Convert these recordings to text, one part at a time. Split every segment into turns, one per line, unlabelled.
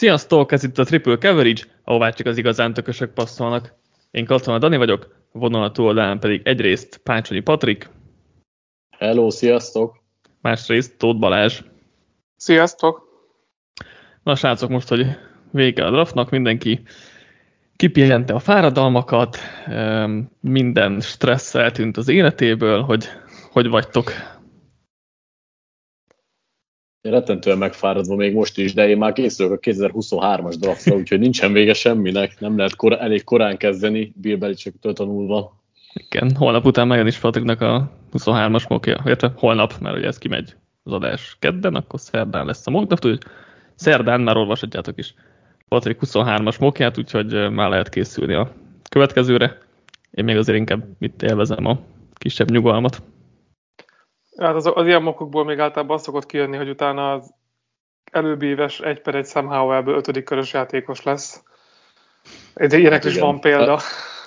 Sziasztok, ez itt a Triple Coverage, ahová csak az igazán tökösök passzolnak. Én Katona Dani vagyok, a vonal túloldalán pedig egyrészt Pácsonyi Patrik.
Hello, sziasztok!
Másrészt Tóth Balázs.
Sziasztok!
Na srácok, most, hogy vége a draftnak, mindenki kipihente a fáradalmakat, minden stressz eltűnt az életéből, hogy hogy vagytok?
Én rettentően megfáradva még most is, de én már készülök a 2023-as draftra, úgyhogy nincsen vége semminek, nem lehet kor- elég korán kezdeni, Bill Belichicktől tanulva.
Igen, holnap után megjön is Patriknak a 23-as mokja, érte? Holnap, mert ugye ez kimegy az adás kedden, akkor szerdán lesz a mock úgyhogy szerdán már olvashatjátok is Patrik 23-as mokját, úgyhogy már lehet készülni a következőre. Én még azért inkább mit élvezem a kisebb nyugalmat.
Hát az, az ilyen mokokból még általában azt szokott kijönni, hogy utána az előbbi éves egy per egy Sam Howell-ből ötödik körös játékos lesz. Egy ilyenek is van példa.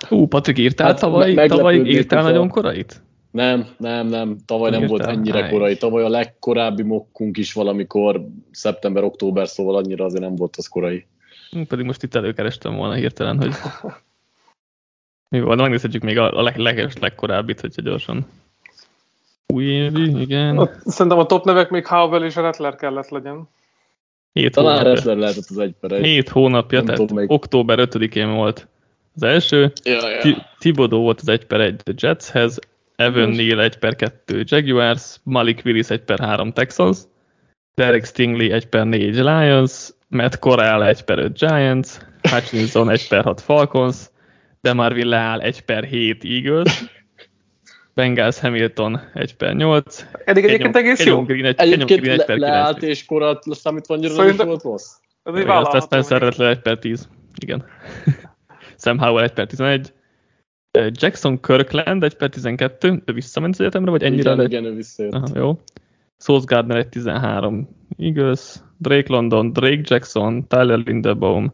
Hú, Patrik, írtál hát, tavaly, me tavaly írtál nagyon korait?
Nem, nem, nem, tavaly nem, nem volt ennyire Háj. korai. Tavaly a legkorábbi mokkunk is valamikor szeptember-október, szóval annyira azért nem volt az korai.
Pedig most itt előkerestem volna hirtelen, hogy mi van, megnézhetjük még a, a leg, leg, legkorábbit, hogyha gyorsan. Új évi, igen.
Szerintem a top nevek még Howell és Rattler kellett legyen.
Hét
Talán hónapja. Rattler lehetett az egy per egy.
Hét hónapja, Nem tehát még. október 5-én volt az első.
Ja, ja.
Thibodeau volt az egy per egy a Jetshez, Evan Neal 1 per 2 Jaguars, Malik Willis 1 per 3 Texans, Derek Stingley 1 per 4 Lions, Matt Corral 1 per 5 Giants, Hutchinson 1 per 6 Falcons, Demar Leal 1 per 7 Eagles, Bengals Hamilton 1 per 8.
Eddig egyébként egész jó.
Green 1, egyébként Green 1 per 9. leállt és korat számítva annyira Szerintem... nem volt rossz.
Ez egy Aztán Spencer 1 per 10. Igen. Sam Howell 1 per 11. Jackson Kirkland 1 per 12. Ő visszament az egyetemre, vagy ennyire?
Igen, igen, ő visszajött.
Aha, jó. Sauce Gardner 1 13. Eagles. Drake London, Drake Jackson, Tyler Lindebaum,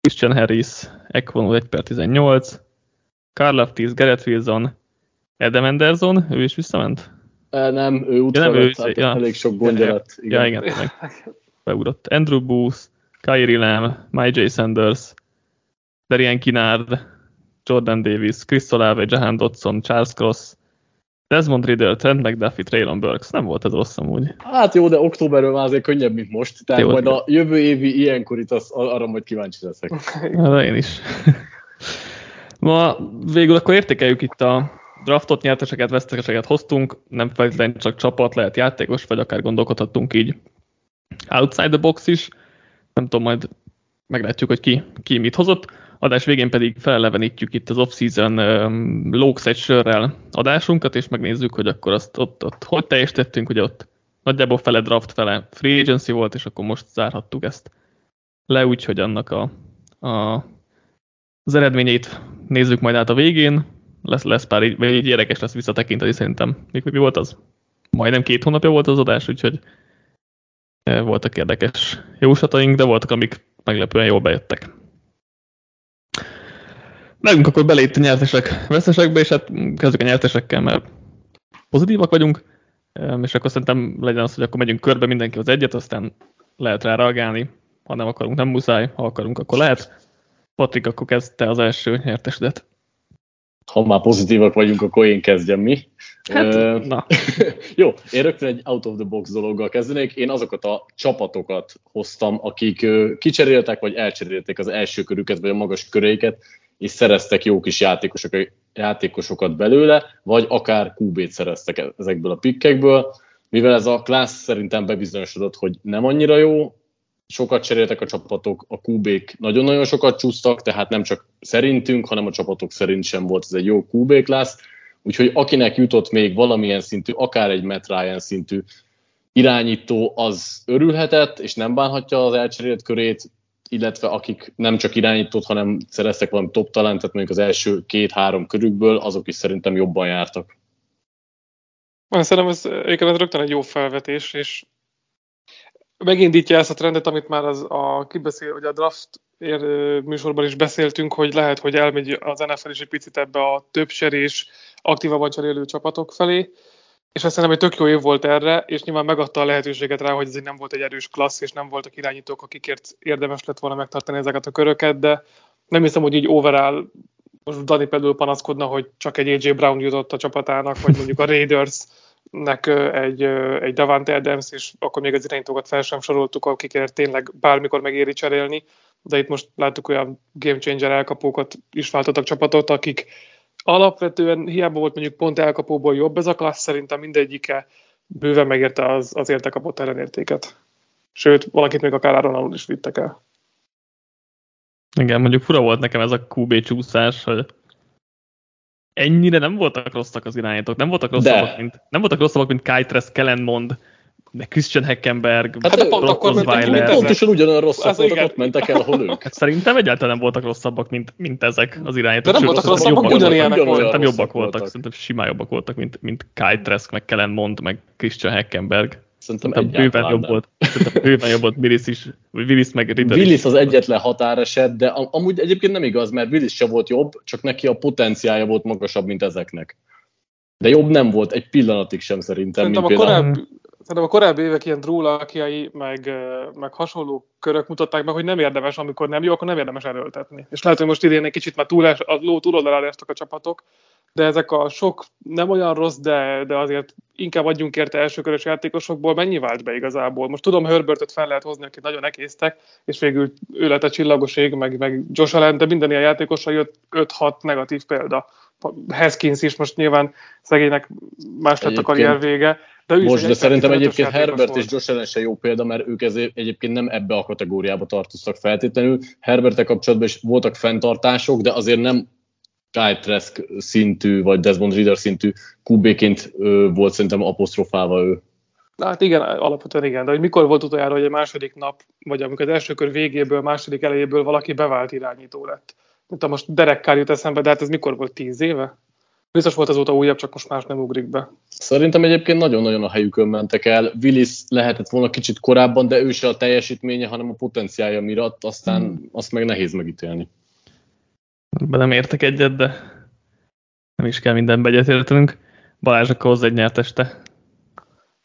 Christian Harris, Equano 1 per 18. Carl 10, Garrett Wilson, Adam Anderson, ő is visszament?
Nem, ő útva ja, nem, ő, ja. elég sok gondja
ja, lett. Igen. Ja, igen, tényleg. Beugrott. Andrew Booth, Kyrie Lamb, My J. Sanders, Darian Kinard, Jordan Davis, Chris Olave, Jahan Dodson, Charles Cross, Desmond Riddle, Trent McDuffie, Traylon Burks. Nem volt ez rossz amúgy.
Hát jó, de októberben már azért könnyebb, mint most. Tehát jó, majd a jövő évi ilyenkor itt az, arra majd kíváncsi leszek.
Hát én is. Ma végül akkor értékeljük itt a draftot, nyerteseket, veszteseket hoztunk, nem feltétlenül csak csapat, lehet játékos, vagy akár gondolkodhatunk így outside the box is. Nem tudom, majd meglátjuk, hogy ki, ki mit hozott. Adás végén pedig felelevenítjük itt az off-season um, egy sörrel adásunkat, és megnézzük, hogy akkor azt ott, ott hogy teljesítettünk, hogy ott nagyjából fele draft, fele free agency volt, és akkor most zárhattuk ezt le, úgyhogy annak a, a, az eredményét nézzük majd át a végén, lesz, lesz pár, így, így érdekes lesz visszatekinteni szerintem. Mi, mi volt az? Majdnem két hónapja volt az adás, úgyhogy eh, voltak érdekes jóslataink, de voltak, amik meglepően jól bejöttek. Megyünk akkor bele itt a nyertesek vesztesekbe, és hát kezdjük a nyertesekkel, mert pozitívak vagyunk, és akkor szerintem legyen az, hogy akkor megyünk körbe mindenki az egyet, aztán lehet rá reagálni, ha nem akarunk, nem muszáj, ha akarunk, akkor lehet. Patrik, akkor kezdte az első nyertesedet
ha már pozitívak vagyunk, akkor én kezdjem mi.
Hát, uh, na.
jó, én rögtön egy out of the box dologgal kezdenék. Én azokat a csapatokat hoztam, akik kicseréltek, vagy elcserélték az első körüket, vagy a magas köréket, és szereztek jó kis játékosok, játékosokat belőle, vagy akár QB-t szereztek ezekből a pikkekből. Mivel ez a klassz szerintem bebizonyosodott, hogy nem annyira jó, sokat cseréltek a csapatok, a QB-k nagyon-nagyon sokat csúsztak, tehát nem csak szerintünk, hanem a csapatok szerint sem volt ez egy jó QB klassz, úgyhogy akinek jutott még valamilyen szintű, akár egy Matt Ryan szintű irányító, az örülhetett, és nem bánhatja az elcserélt körét, illetve akik nem csak irányítót, hanem szereztek valami top talentet mondjuk az első két-három körükből, azok is szerintem jobban jártak.
Szerintem ez, ez rögtön egy jó felvetés, és megindítja ezt a trendet, amit már az a kibeszél, hogy a draft ér, műsorban is beszéltünk, hogy lehet, hogy elmegy az NFL is egy picit ebbe a több serés, aktívabban cserélő csapatok felé. és azt szerintem egy tök jó év volt erre, és nyilván megadta a lehetőséget rá, hogy ez nem volt egy erős klassz, és nem voltak irányítók, akikért érdemes lett volna megtartani ezeket a köröket, de nem hiszem, hogy így overall most Dani például panaszkodna, hogy csak egy AJ Brown jutott a csapatának, vagy mondjuk a Raidersnek egy, egy Davante Adams, és akkor még az irányítókat fel sem soroltuk, akikért tényleg bármikor megéri cserélni, de itt most láttuk olyan game changer elkapókat is váltottak csapatot, akik alapvetően hiába volt mondjuk pont elkapóból jobb ez a klassz, szerintem mindegyike bőven megérte az, az érte kapott ellenértéket. Sőt, valakit még akár Áron is vittek el.
Igen, mondjuk fura volt nekem ez a QB csúszás, hogy ennyire nem voltak rosszak az irányítók, nem voltak rosszabbak, De. mint, nem voltak rosszabbak, mint Kytress, Kellenmond, de Christian Heckenberg,
hát de pont akkor mentek, pontosan ugyanolyan rosszak voltak, ott mentek el, ahol ők.
Hát szerintem egyáltalán nem voltak rosszabbak, mint, mint ezek az irányítók.
De nem voltak rosszabbak, ugyanilyenek voltak.
Szerintem jobbak voltak, szerintem simán jobbak voltak, mint, mint Trask, meg Kellen Mond, meg Christian Heckenberg. Szerintem, szerintem bőven jobb volt. Szerintem bőven jobb volt Willis is, Willis meg Ritter
Willis is. az egyetlen határeset, de amúgy egyébként nem igaz, mert Willis se volt jobb, csak neki a potenciája volt magasabb, mint ezeknek. De jobb nem volt egy pillanatig sem szerintem.
Szerintem mint a korábbi, Szerintem a korábbi évek ilyen drúlakiai, meg, meg hasonló körök mutatták meg, hogy nem érdemes, amikor nem jó, akkor nem érdemes erőltetni. És lehet, hogy most idén egy kicsit már túl, a ló túloldalára estek a csapatok, de ezek a sok nem olyan rossz, de, de azért inkább adjunk érte elsőkörös játékosokból, mennyi vált be igazából? Most tudom, Herbertet fel lehet hozni, akit nagyon ekésztek, és végül ő lett a csillagoség, meg, meg Josh Allen, de minden ilyen játékosra jött 5-6 negatív példa. Haskins is most nyilván szegénynek más lett a karrier vége,
de Most, de szerintem egyébként Herbert volt. és Josh Allen se jó példa, mert ők ezért egyébként nem ebbe a kategóriába tartoztak feltétlenül. Herbert kapcsolatban is voltak fenntartások, de azért nem Kyle Trask szintű, vagy Desmond Reader szintű QB-ként volt szerintem apostrofálva ő.
Hát igen, alapvetően igen, de hogy mikor volt utoljára, hogy a második nap, vagy amikor az első kör végéből, második elejéből valaki bevált irányító lett. Mint a most Derek Carr jut eszembe, de hát ez mikor volt, tíz éve? Biztos volt azóta újabb, csak most más nem ugrik be.
Szerintem egyébként nagyon-nagyon a helyükön mentek el. Willis lehetett volna kicsit korábban, de ő se a teljesítménye, hanem a potenciálja miatt, aztán hmm. azt meg nehéz megítélni.
Be nem értek egyet, de nem is kell mindenbe egyetértenünk. Balázs, akkor hozzá egy nyerteste.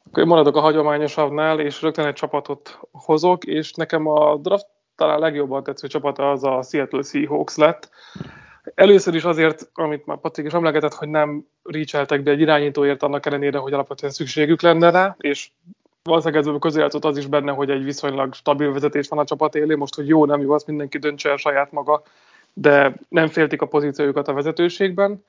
Akkor én maradok a hagyományosabbnál, és rögtön egy csapatot hozok, és nekem a draft talán legjobban tetsző csapata az a Seattle Seahawks lett. Először is azért, amit már Patrik is emlegetett, hogy nem reacheltek be egy irányítóért annak ellenére, hogy alapvetően szükségük lenne rá, és valószínűleg ez közéletot az is benne, hogy egy viszonylag stabil vezetés van a csapat élé, most, hogy jó, nem jó, azt mindenki döntse el saját maga, de nem féltik a pozíciójukat a vezetőségben,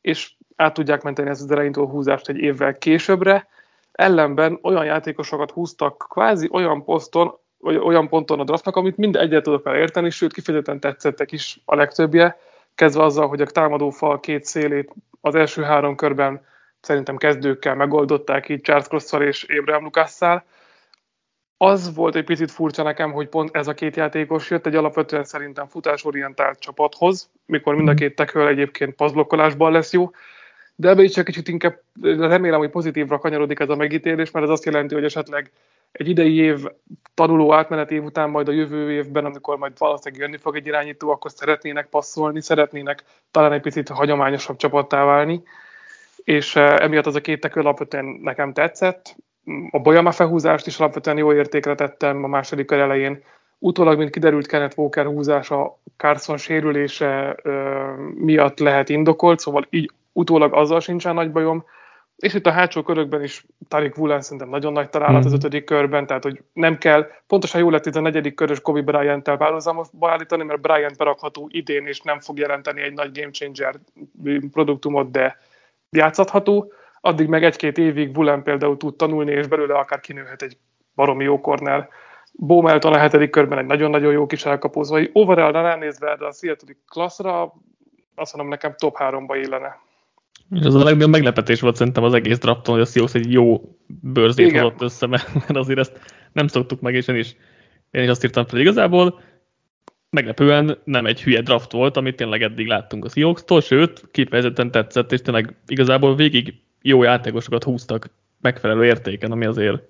és át tudják menteni ezt az irányító húzást egy évvel későbbre. Ellenben olyan játékosokat húztak kvázi olyan poszton, vagy olyan ponton a draftnak, amit mind egyet tudok elérteni, sőt kifejezetten tetszettek is a legtöbbje, kezdve azzal, hogy a támadó fal két szélét az első három körben szerintem kezdőkkel megoldották így Charles cross és Abraham Lukasszal. Az volt egy picit furcsa nekem, hogy pont ez a két játékos jött egy alapvetően szerintem futásorientált csapathoz, mikor mind a két tekről egyébként paszblokkolásban lesz jó, de ebbe is csak kicsit inkább remélem, hogy pozitívra kanyarodik ez a megítélés, mert ez azt jelenti, hogy esetleg egy idei év tanuló átmenet év után majd a jövő évben, amikor majd valószínűleg jönni fog egy irányító, akkor szeretnének passzolni, szeretnének talán egy picit hagyományosabb csapattá válni, és eh, emiatt az a két tekő alapvetően nekem tetszett. A Bolyama felhúzást is alapvetően jó értékre tettem a második kör elején. Utólag, mint kiderült, Kenneth Walker húzása Carson sérülése eh, miatt lehet indokolt, szóval így utólag azzal sincsen nagy bajom és itt a hátsó körökben is Tarik Woolen szerintem nagyon nagy találat mm. az ötödik körben, tehát hogy nem kell, pontosan jó lett itt a negyedik körös Kobe Bryant-tel párhuzamba állítani, mert Bryant berakható idén, és nem fog jelenteni egy nagy game changer produktumot, de játszható. Addig meg egy-két évig Woolen például tud tanulni, és belőle akár kinőhet egy baromi jó corner. Bo Melton a hetedik körben egy nagyon-nagyon jó kis elkapó, szóval overall ránézve, de a Seattle klasszra azt mondom, nekem top 3-ba illene.
És az a legnagyobb meglepetés volt szerintem az egész drafton, hogy a Seahawks egy jó bőrzét Igen. hozott össze, mert azért ezt nem szoktuk meg, és én is, én is azt írtam fel, igazából meglepően nem egy hülye draft volt, amit tényleg eddig láttunk a Seahawks-tól, sőt, kifejezetten tetszett, és tényleg igazából végig jó játékosokat húztak megfelelő értéken, ami azért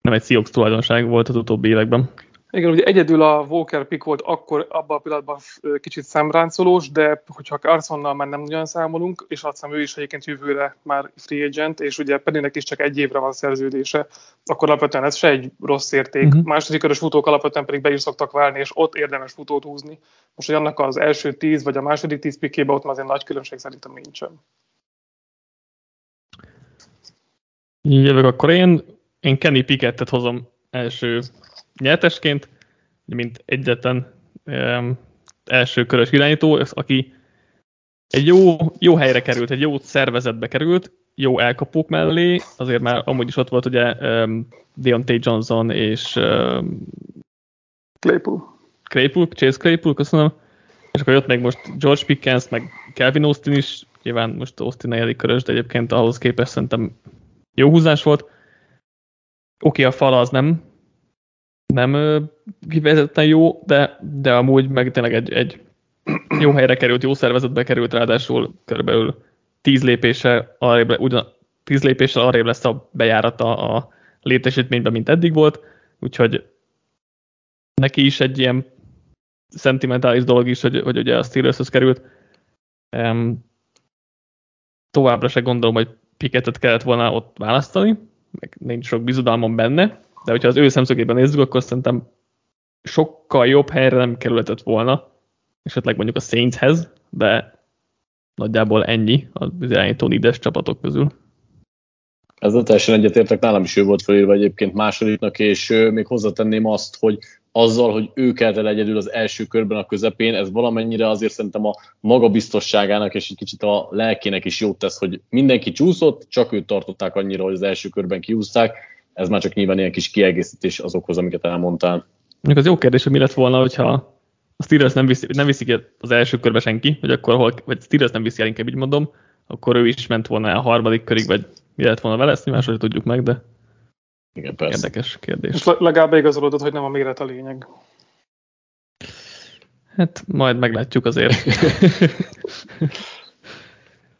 nem egy Seahawks tulajdonság volt az utóbbi években.
Igen, ugye egyedül a Walker pick volt akkor abban a pillanatban kicsit szemráncolós, de hogyha Carsonnal már nem nagyon számolunk, és azt hiszem ő is egyébként jövőre már free agent, és ugye Pennynek is csak egy évre van szerződése, akkor alapvetően ez se egy rossz érték. Uh-huh. Második körös futók alapvetően pedig be is szoktak válni, és ott érdemes futót húzni. Most, hogy annak az első tíz, vagy a második tíz pikkébe ott már azért nagy különbség szerintem nincsen.
Jövök akkor én, én Kenny Pickettet hozom első nyertesként, mint egyetlen um, első körös irányító, aki egy jó, jó helyre került, egy jó szervezetbe került, jó elkapók mellé, azért már amúgy is ott volt ugye um, Deontay Johnson és um,
Claypool.
Claypool, Chase Claypool, köszönöm. És akkor jött még most George Pickens, meg Kelvin Austin is, nyilván most Austin negyedik körös, de egyébként ahhoz képest szerintem jó húzás volt. Oké, okay, a fal az nem nem kifejezetten jó, de, de amúgy meg tényleg egy, egy jó helyre került, jó szervezetbe került, ráadásul körülbelül tíz lépése arrébb, ugyan, tíz lépéssel arrébb lesz a bejárata a létesítményben, mint eddig volt, úgyhogy neki is egy ilyen szentimentális dolog is, hogy, hogy ugye a Steelershoz került. Um, továbbra se gondolom, hogy Pikettet kellett volna ott választani, meg nincs sok bizodalmam benne, de hogyha az ő szemszögében nézzük, akkor szerintem sokkal jobb helyre nem kerülhetett volna, esetleg mondjuk a Saintshez, de nagyjából ennyi az irányító ides csapatok közül.
Ezzel teljesen egyetértek, nálam is ő volt felírva egyébként másodiknak, és még hozzátenném azt, hogy azzal, hogy ő kelt el egyedül az első körben a közepén, ez valamennyire azért szerintem a magabiztosságának és egy kicsit a lelkének is jót tesz, hogy mindenki csúszott, csak őt tartották annyira, hogy az első körben kiúzták, ez már csak nyilván ilyen kis kiegészítés azokhoz, amiket elmondtál.
Még az jó kérdés, hogy mi lett volna, hogyha a Steelers nem viszi, nem viszi ki az első körbe senki, vagy akkor hol, vagy Steelers nem viszi el, inkább így mondom, akkor ő is ment volna a harmadik körig, vagy mi lett volna vele, ezt máshogy tudjuk meg, de
Igen, persze.
érdekes kérdés.
Most legalább igazolódott, hogy nem a méret a lényeg.
Hát majd meglátjuk azért.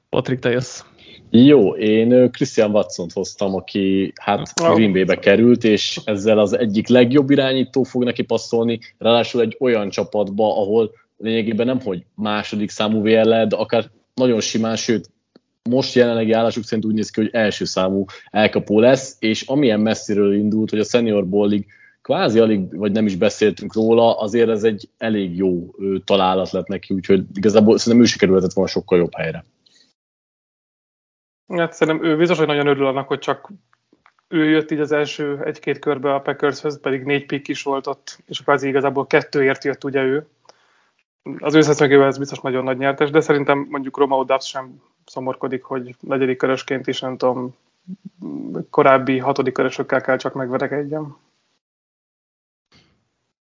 Patrik, te jössz.
Jó, én Christian watson hoztam, aki hát Green Bay-be került, és ezzel az egyik legjobb irányító fog neki passzolni, ráadásul egy olyan csapatba, ahol lényegében nem, hogy második számú VL, de akár nagyon simán, sőt, most jelenlegi állásuk szerint úgy néz ki, hogy első számú elkapó lesz, és amilyen messziről indult, hogy a Senior Bowlig kvázi alig, vagy nem is beszéltünk róla, azért ez egy elég jó találat lett neki, úgyhogy igazából szerintem ő sikerülhetett volna sokkal jobb helyre.
Hát szerintem ő biztos, hogy nagyon örül annak, hogy csak ő jött így az első egy-két körbe a Packershöz, pedig négy pick is volt ott, és kvázi igazából kettőért jött ugye ő. Az ő szemszögével ez biztos nagyon nagy nyertes, de szerintem mondjuk Roma Dubs sem szomorkodik, hogy negyedik körösként is, nem tudom, korábbi hatodik körösökkel kell csak megverekedjem.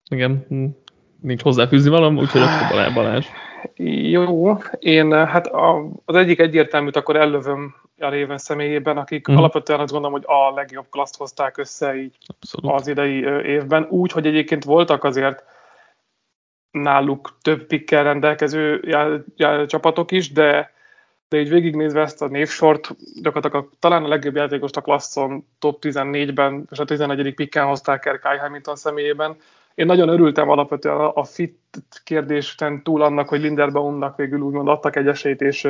Igen, nincs hozzáfűzni valam, úgyhogy akkor Balázs.
Jó, én hát a, az egyik egyértelműt akkor ellövöm a Raven személyében, akik mm. alapvetően azt gondolom, hogy a legjobb klaszt hozták össze így Abszolút. az idei évben, úgy, hogy egyébként voltak azért náluk több pikkel rendelkező já, já, csapatok is, de, de így végignézve ezt a névsort, gyakorlatilag a, talán a legjobb játékost a klasszon top 14-ben és a 11. pikken hozták el Kai Hamilton személyében. Én nagyon örültem alapvetően a, a fit kérdésten túl annak, hogy Linderbaumnak végül úgymond adtak egy esélyt, és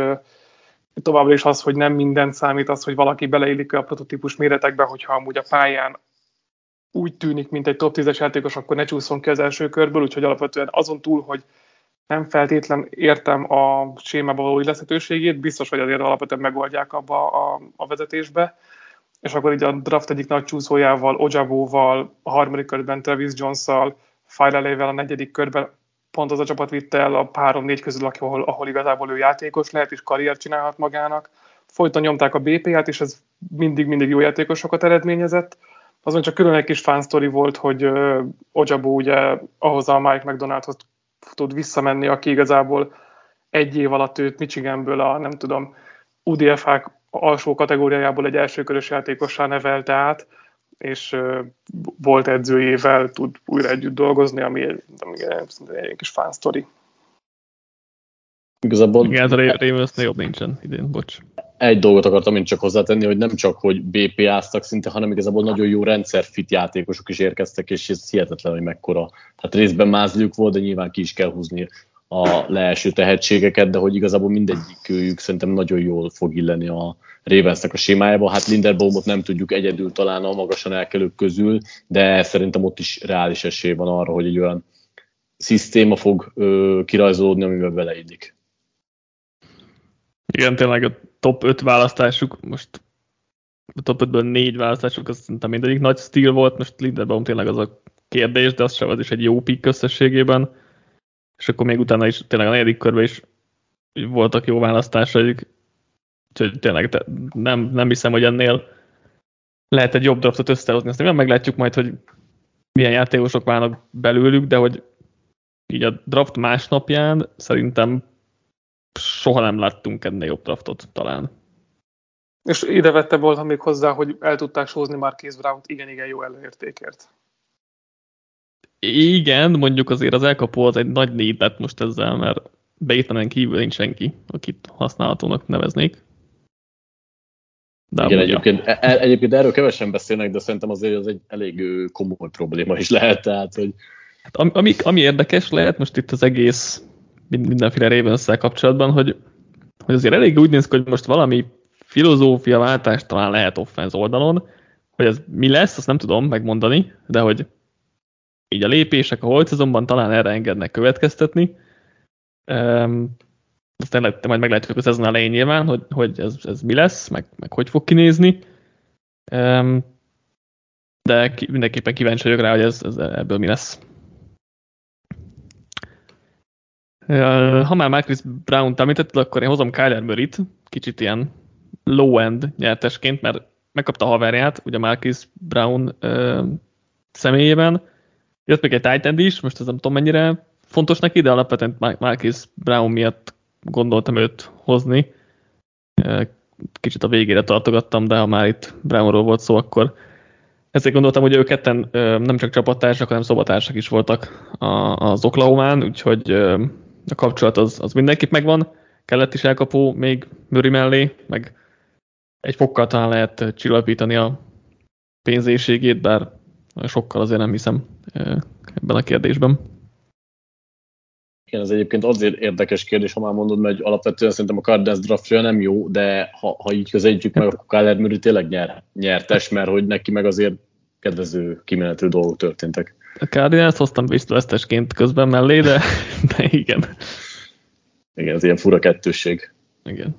továbbra is az, hogy nem minden számít, az, hogy valaki beleillik a prototípus méretekbe, hogyha amúgy a pályán úgy tűnik, mint egy top 10-es játékos, akkor ne csúszson ki az első körből, úgyhogy alapvetően azon túl, hogy nem feltétlen értem a sémába való illeszhetőségét, biztos, hogy azért alapvetően megoldják abba a, a vezetésbe, és akkor így a draft egyik nagy csúszójával, Ojabóval, a harmadik körben Travis Jones-szal, a negyedik körben pont az a csapat vitte el a három-négy közül, ahol, ahol igazából ő játékos lehet, és karriert csinálhat magának. Folyton nyomták a BP-t, és ez mindig-mindig jó játékosokat eredményezett. Azon csak külön egy kis fánsztori volt, hogy uh, Ojabo ugye ahhoz a Mike McDonaldhoz tud visszamenni, aki igazából egy év alatt őt Michiganből a, nem tudom, UDFH alsó kategóriájából egy elsőkörös játékossá nevelte át, és volt edzőjével tud újra együtt dolgozni, ami, ami egy kis fán sztori.
Igazából... Igen, a Ravens jobb nincsen idén, bocs.
egy dolgot akartam én csak hozzátenni, hogy nem csak, hogy BPA-ztak szinte, hanem igazából nagyon jó rendszerfit játékosok is érkeztek, és ez hihetetlen, hogy mekkora. Tehát részben mázliuk volt, de nyilván ki is kell húzni a leeső tehetségeket, de hogy igazából mindegyikük szerintem nagyon jól fog illeni a Ravensnek a sémájába. Hát Linderbaumot nem tudjuk egyedül talán a magasan elkelők közül, de szerintem ott is reális esély van arra, hogy egy olyan szisztéma fog ö, kirajzolódni, amivel beleillik.
Igen, tényleg a top 5 választásuk, most a top 5-ből 4 választásuk, az szerintem mindegyik nagy stíl volt, most Linderbaum tényleg az a kérdés, de az sem az is egy jó pick összességében és akkor még utána is tényleg a negyedik körben is voltak jó választásaik, úgyhogy tényleg nem, nem hiszem, hogy ennél lehet egy jobb draftot összehozni. Aztán meglátjuk majd, hogy milyen játékosok válnak belőlük, de hogy így a draft másnapján szerintem soha nem láttunk ennél jobb draftot talán.
És ide vette volna még hozzá, hogy el tudták sózni már Brown-t igen-igen jó előértékért.
Igen, mondjuk azért az elkapó az egy nagy négy lett most ezzel, mert Batemenen kívül nincs senki, akit használhatónak neveznék.
De Igen, egyébként, e, e, egyébként erről kevesen beszélnek, de szerintem azért az egy elég komoly probléma is lehet. Tehát, hogy...
hát, ami, ami érdekes lehet most itt az egész mindenféle ravens kapcsolatban, hogy, hogy azért elég úgy néz ki, hogy most valami filozófia váltás talán lehet offense oldalon, hogy ez mi lesz, azt nem tudom megmondani, de hogy így a lépések a holt azonban talán erre engednek következtetni. Um, aztán majd meglátjuk a szezon elején nyilván, hogy, hogy ez, ez mi lesz, meg, meg hogy fog kinézni. Um, de ki, mindenképpen kíváncsi vagyok rá, hogy ez, ez ebből mi lesz. Ha már Marcus Brown-t említetted, akkor én hozom Kyler Murray-t, kicsit ilyen low-end nyertesként, mert megkapta a haverját, ugye Marcus Brown ö, személyében, Jött még egy Titan is, most ez nem tudom mennyire fontos neki, de alapvetően Marcus Brown miatt gondoltam őt hozni. Kicsit a végére tartogattam, de ha már itt Brownról volt szó, akkor ezért gondoltam, hogy ők ketten nem csak csapattársak, hanem szobatársak is voltak az Oklahomán, úgyhogy a kapcsolat az, az mindenképp megvan. Kellett is elkapó még Murray mellé, meg egy fokkal talán lehet csillapítani a pénzéségét, bár sokkal azért nem hiszem ebben a kérdésben.
Igen, ez egyébként azért érdekes kérdés, ha már mondod, mert alapvetően szerintem a Cardinals draftja nem jó, de ha, ha így közelítjük meg, akkor Kyler Murray tényleg nyer, nyertes, mert hogy neki meg azért kedvező kimenetű dolgok történtek.
A Cardinals hoztam vesztesként közben mellé, de, de igen.
Igen, ez ilyen fura kettősség.
Igen.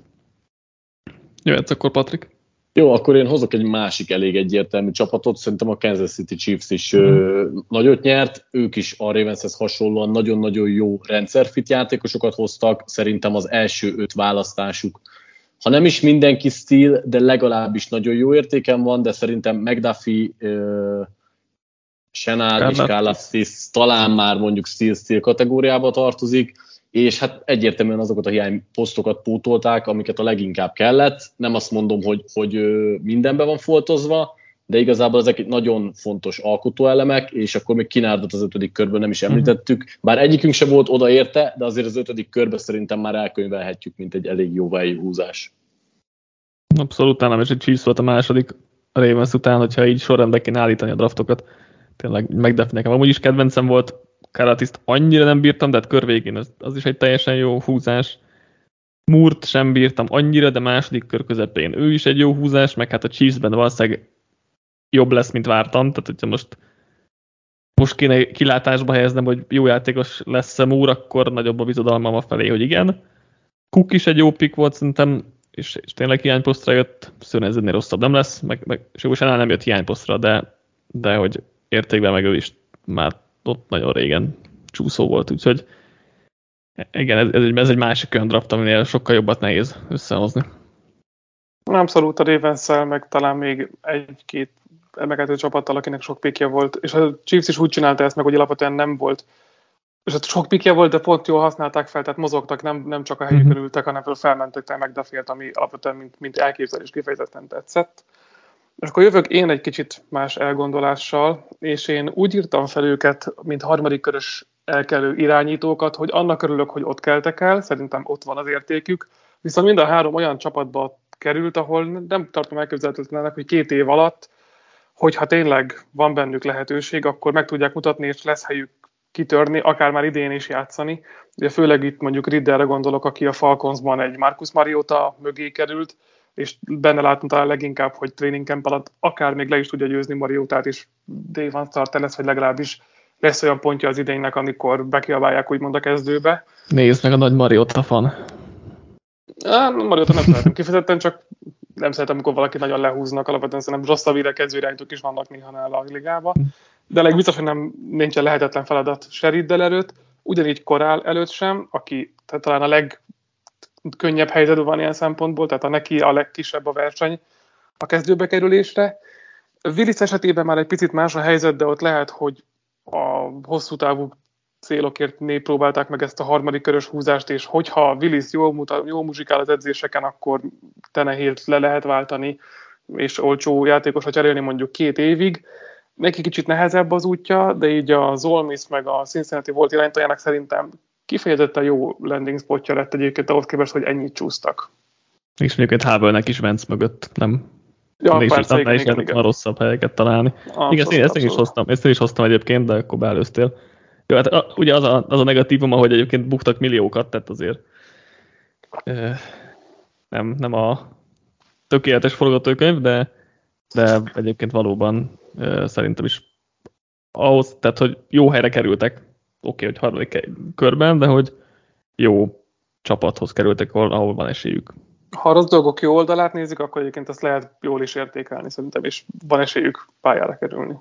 Jöhetsz akkor, Patrik?
Jó, akkor én hozok egy másik elég egyértelmű csapatot. Szerintem a Kansas City Chiefs is mm. nagyot nyert. Ők is a Ravenshez hasonlóan nagyon-nagyon jó rendszerfit játékosokat hoztak. Szerintem az első öt választásuk, ha nem is mindenki stíl, de legalábbis nagyon jó értéken van, de szerintem McDuffie, uh, Senál és Karlaftis talán már mondjuk stíl-stíl kategóriába tartozik és hát egyértelműen azokat a hiányposztokat pótolták, amiket a leginkább kellett. Nem azt mondom, hogy, hogy mindenben van foltozva, de igazából ezek egy nagyon fontos alkotóelemek, és akkor még Kinárdot az ötödik körben nem is mhm. említettük, bár egyikünk sem volt odaérte, de azért az ötödik körbe szerintem már elkönyvelhetjük, mint egy elég jó húzás.
Abszolút nem, és egy Chiefs volt a második Ravens után, hogyha így sorrendbe kéne állítani a draftokat. Tényleg megdefnekem. Amúgy is kedvencem volt, Karatiszt annyira nem bírtam, de hát kör végén az, az is egy teljesen jó húzás. Murt sem bírtam annyira, de második kör közepén ő is egy jó húzás, meg hát a Chiefsben valószínűleg jobb lesz, mint vártam, tehát hogyha most most kéne kilátásba helyeznem, hogy jó játékos lesz-e Múr, akkor nagyobb a bizodalmam a felé, hogy igen. Cook is egy jó pick volt szerintem, és, és tényleg hiányposztra jött, szőnezni rosszabb nem lesz, meg, meg és nem jött hiányposztra, de, de hogy értékben meg ő is már ott nagyon régen csúszó volt, úgyhogy igen, ez, ez, egy, ez egy másik olyan draft, aminél sokkal jobbat nehéz összehozni.
Abszolút a ravens meg talán még egy-két emelkedő csapattal, akinek sok pikje volt, és a Chiefs is úgy csinálta ezt meg, hogy alapvetően nem volt és ott sok pikje volt, de pont jól használták fel, tehát mozogtak, nem, nem csak a helyükön mhm. ültek, hanem felmentettek meg Duffield, ami alapvetően mint, mint elképzelés kifejezetten tetszett. És akkor jövök én egy kicsit más elgondolással, és én úgy írtam fel őket, mint harmadik körös elkelő irányítókat, hogy annak örülök, hogy ott keltek el, szerintem ott van az értékük, viszont mind a három olyan csapatba került, ahol nem tartom elképzelhetetlenek, hogy két év alatt, hogyha tényleg van bennük lehetőség, akkor meg tudják mutatni, és lesz helyük kitörni, akár már idén is játszani. Ugye főleg itt mondjuk Ridderre gondolok, aki a Falconsban egy Marcus Mariota mögé került, és benne látom talán leginkább, hogy training camp alatt akár még le is tudja győzni Mariotát, és Dave starter lesz, vagy legalábbis lesz olyan pontja az idénynek, amikor bekiabálják úgymond a kezdőbe.
Nézd meg a nagy Mariota fan.
Á, Mariota nem szeretem kifejezetten, csak nem szeretem, amikor valaki nagyon lehúznak, alapvetően szerintem rossz a védekező irányítók is vannak néha nála a ligában. De leg biztos, hogy nem nincsen lehetetlen feladat Seriddel előtt, ugyanígy Korál előtt sem, aki tehát talán a legkönnyebb helyzetben van ilyen szempontból, tehát a neki a legkisebb a verseny a kezdőbe kerülésre. Willis esetében már egy picit más a helyzet, de ott lehet, hogy a hosszú távú célokért próbálták meg ezt a harmadik körös húzást, és hogyha Willis jól, mutat, jól muzsikál az edzéseken, akkor Tenehilt le lehet váltani, és olcsó játékosra cserélni mondjuk két évig. Neki kicsit nehezebb az útja, de így a Zolmis meg a Cincinnati volt irányítójának szerintem kifejezetten jó landing spotja lett egyébként ahhoz képest, hogy ennyit csúsztak.
És mondjuk egy Havelnek is Vence mögött, nem
Ja, is, persze,
igen, is igen, igen. rosszabb helyeket találni. Abszolút, igen, ezt, ezt én is hoztam, ezt én is hoztam egyébként, de akkor beelőztél. Jó, hát a, ugye az a, az a negatívum, hogy egyébként buktak milliókat, tehát azért e, nem, nem a tökéletes forgatókönyv, de, de egyébként valóban e, szerintem is ahhoz, tehát hogy jó helyre kerültek, oké, okay, hogy harmadik körben, de hogy jó csapathoz kerültek, ahol, ahol van esélyük.
Ha a rossz dolgok jó oldalát nézik, akkor egyébként azt lehet jól is értékelni szerintem, és van esélyük pályára kerülni.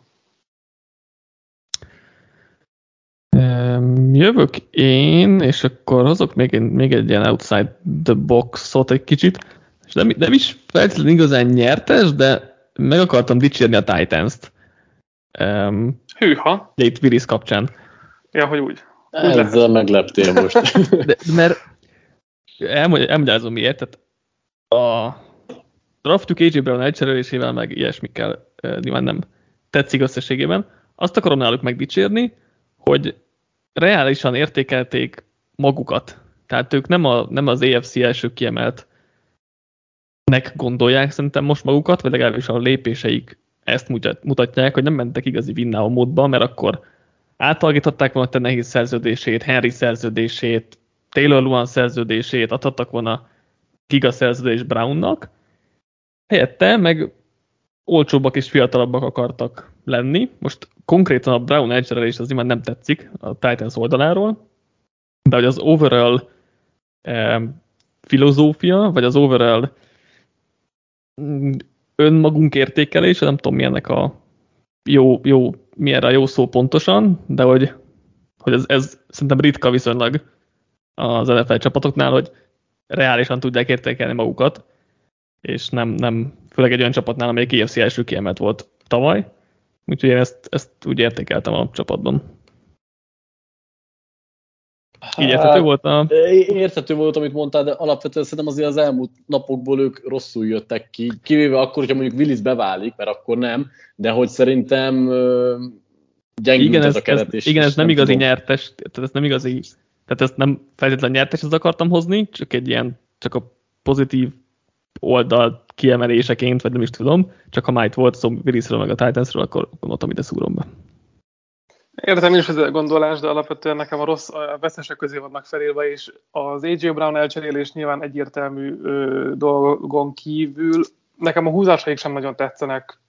Jövök én, és akkor hozok még, még egy ilyen outside the box-ot egy kicsit, és nem, nem is feltétlenül igazán nyertes, de meg akartam dicsérni a Titans-t.
Um, Hűha!
De itt Willis kapcsán.
Ja, hogy úgy.
úgy Ezzel megleptél most.
de, mert elmagyarázom miért, tehát a draftjuk AJ Brown elcserélésével, meg ilyesmikkel nyilván nem tetszik összességében. Azt akarom náluk megdicsérni, hogy reálisan értékelték magukat. Tehát ők nem, a, nem az AFC első kiemelt nek gondolják szerintem most magukat, vagy legalábbis a lépéseik ezt mutatják, hogy nem mentek igazi winnow módba, mert akkor átalakították volna nehéz szerződését, Henry szerződését, Taylor Luan szerződését, adhattak volna giga szerződés Brownnak, helyette meg olcsóbbak és fiatalabbak akartak lenni. Most konkrétan a Brown edge is az már nem tetszik a Titans oldaláról, de hogy az overall eh, filozófia, vagy az overall mm, önmagunk értékelése, nem tudom milyennek a jó, jó, milyen a jó szó pontosan, de hogy, hogy ez, ez szerintem ritka viszonylag az NFL csapatoknál, hogy reálisan tudják értékelni magukat, és nem, nem főleg egy olyan csapatnál, amelyik EFC első kiemelt volt tavaly, úgyhogy én ezt, ezt úgy értékeltem a csapatban. Így érthető hát, volt a...
Érthető volt, amit mondtál, de alapvetően szerintem azért az elmúlt napokból ők rosszul jöttek ki, kivéve akkor, hogyha mondjuk Willis beválik, mert akkor nem, de hogy szerintem gyengült igen, ez, ez a keret.
Ez, igen, ez nem, nem igazi tudom. nyertes, tehát ez nem igazi, tehát ezt nem feltétlenül nyertes, ezt akartam hozni, csak egy ilyen, csak a pozitív oldal kiemeléseként, vagy nem is tudom, csak ha már itt volt szó Willisről meg a Titansről, akkor mondtam, ide szúrom be.
Értem is ez a gondolás, de alapvetően nekem a rossz a veszesek közé vannak felélve, és az AJ Brown elcserélés nyilván egyértelmű ö, dolgon kívül nekem a húzásaik sem nagyon tetszenek.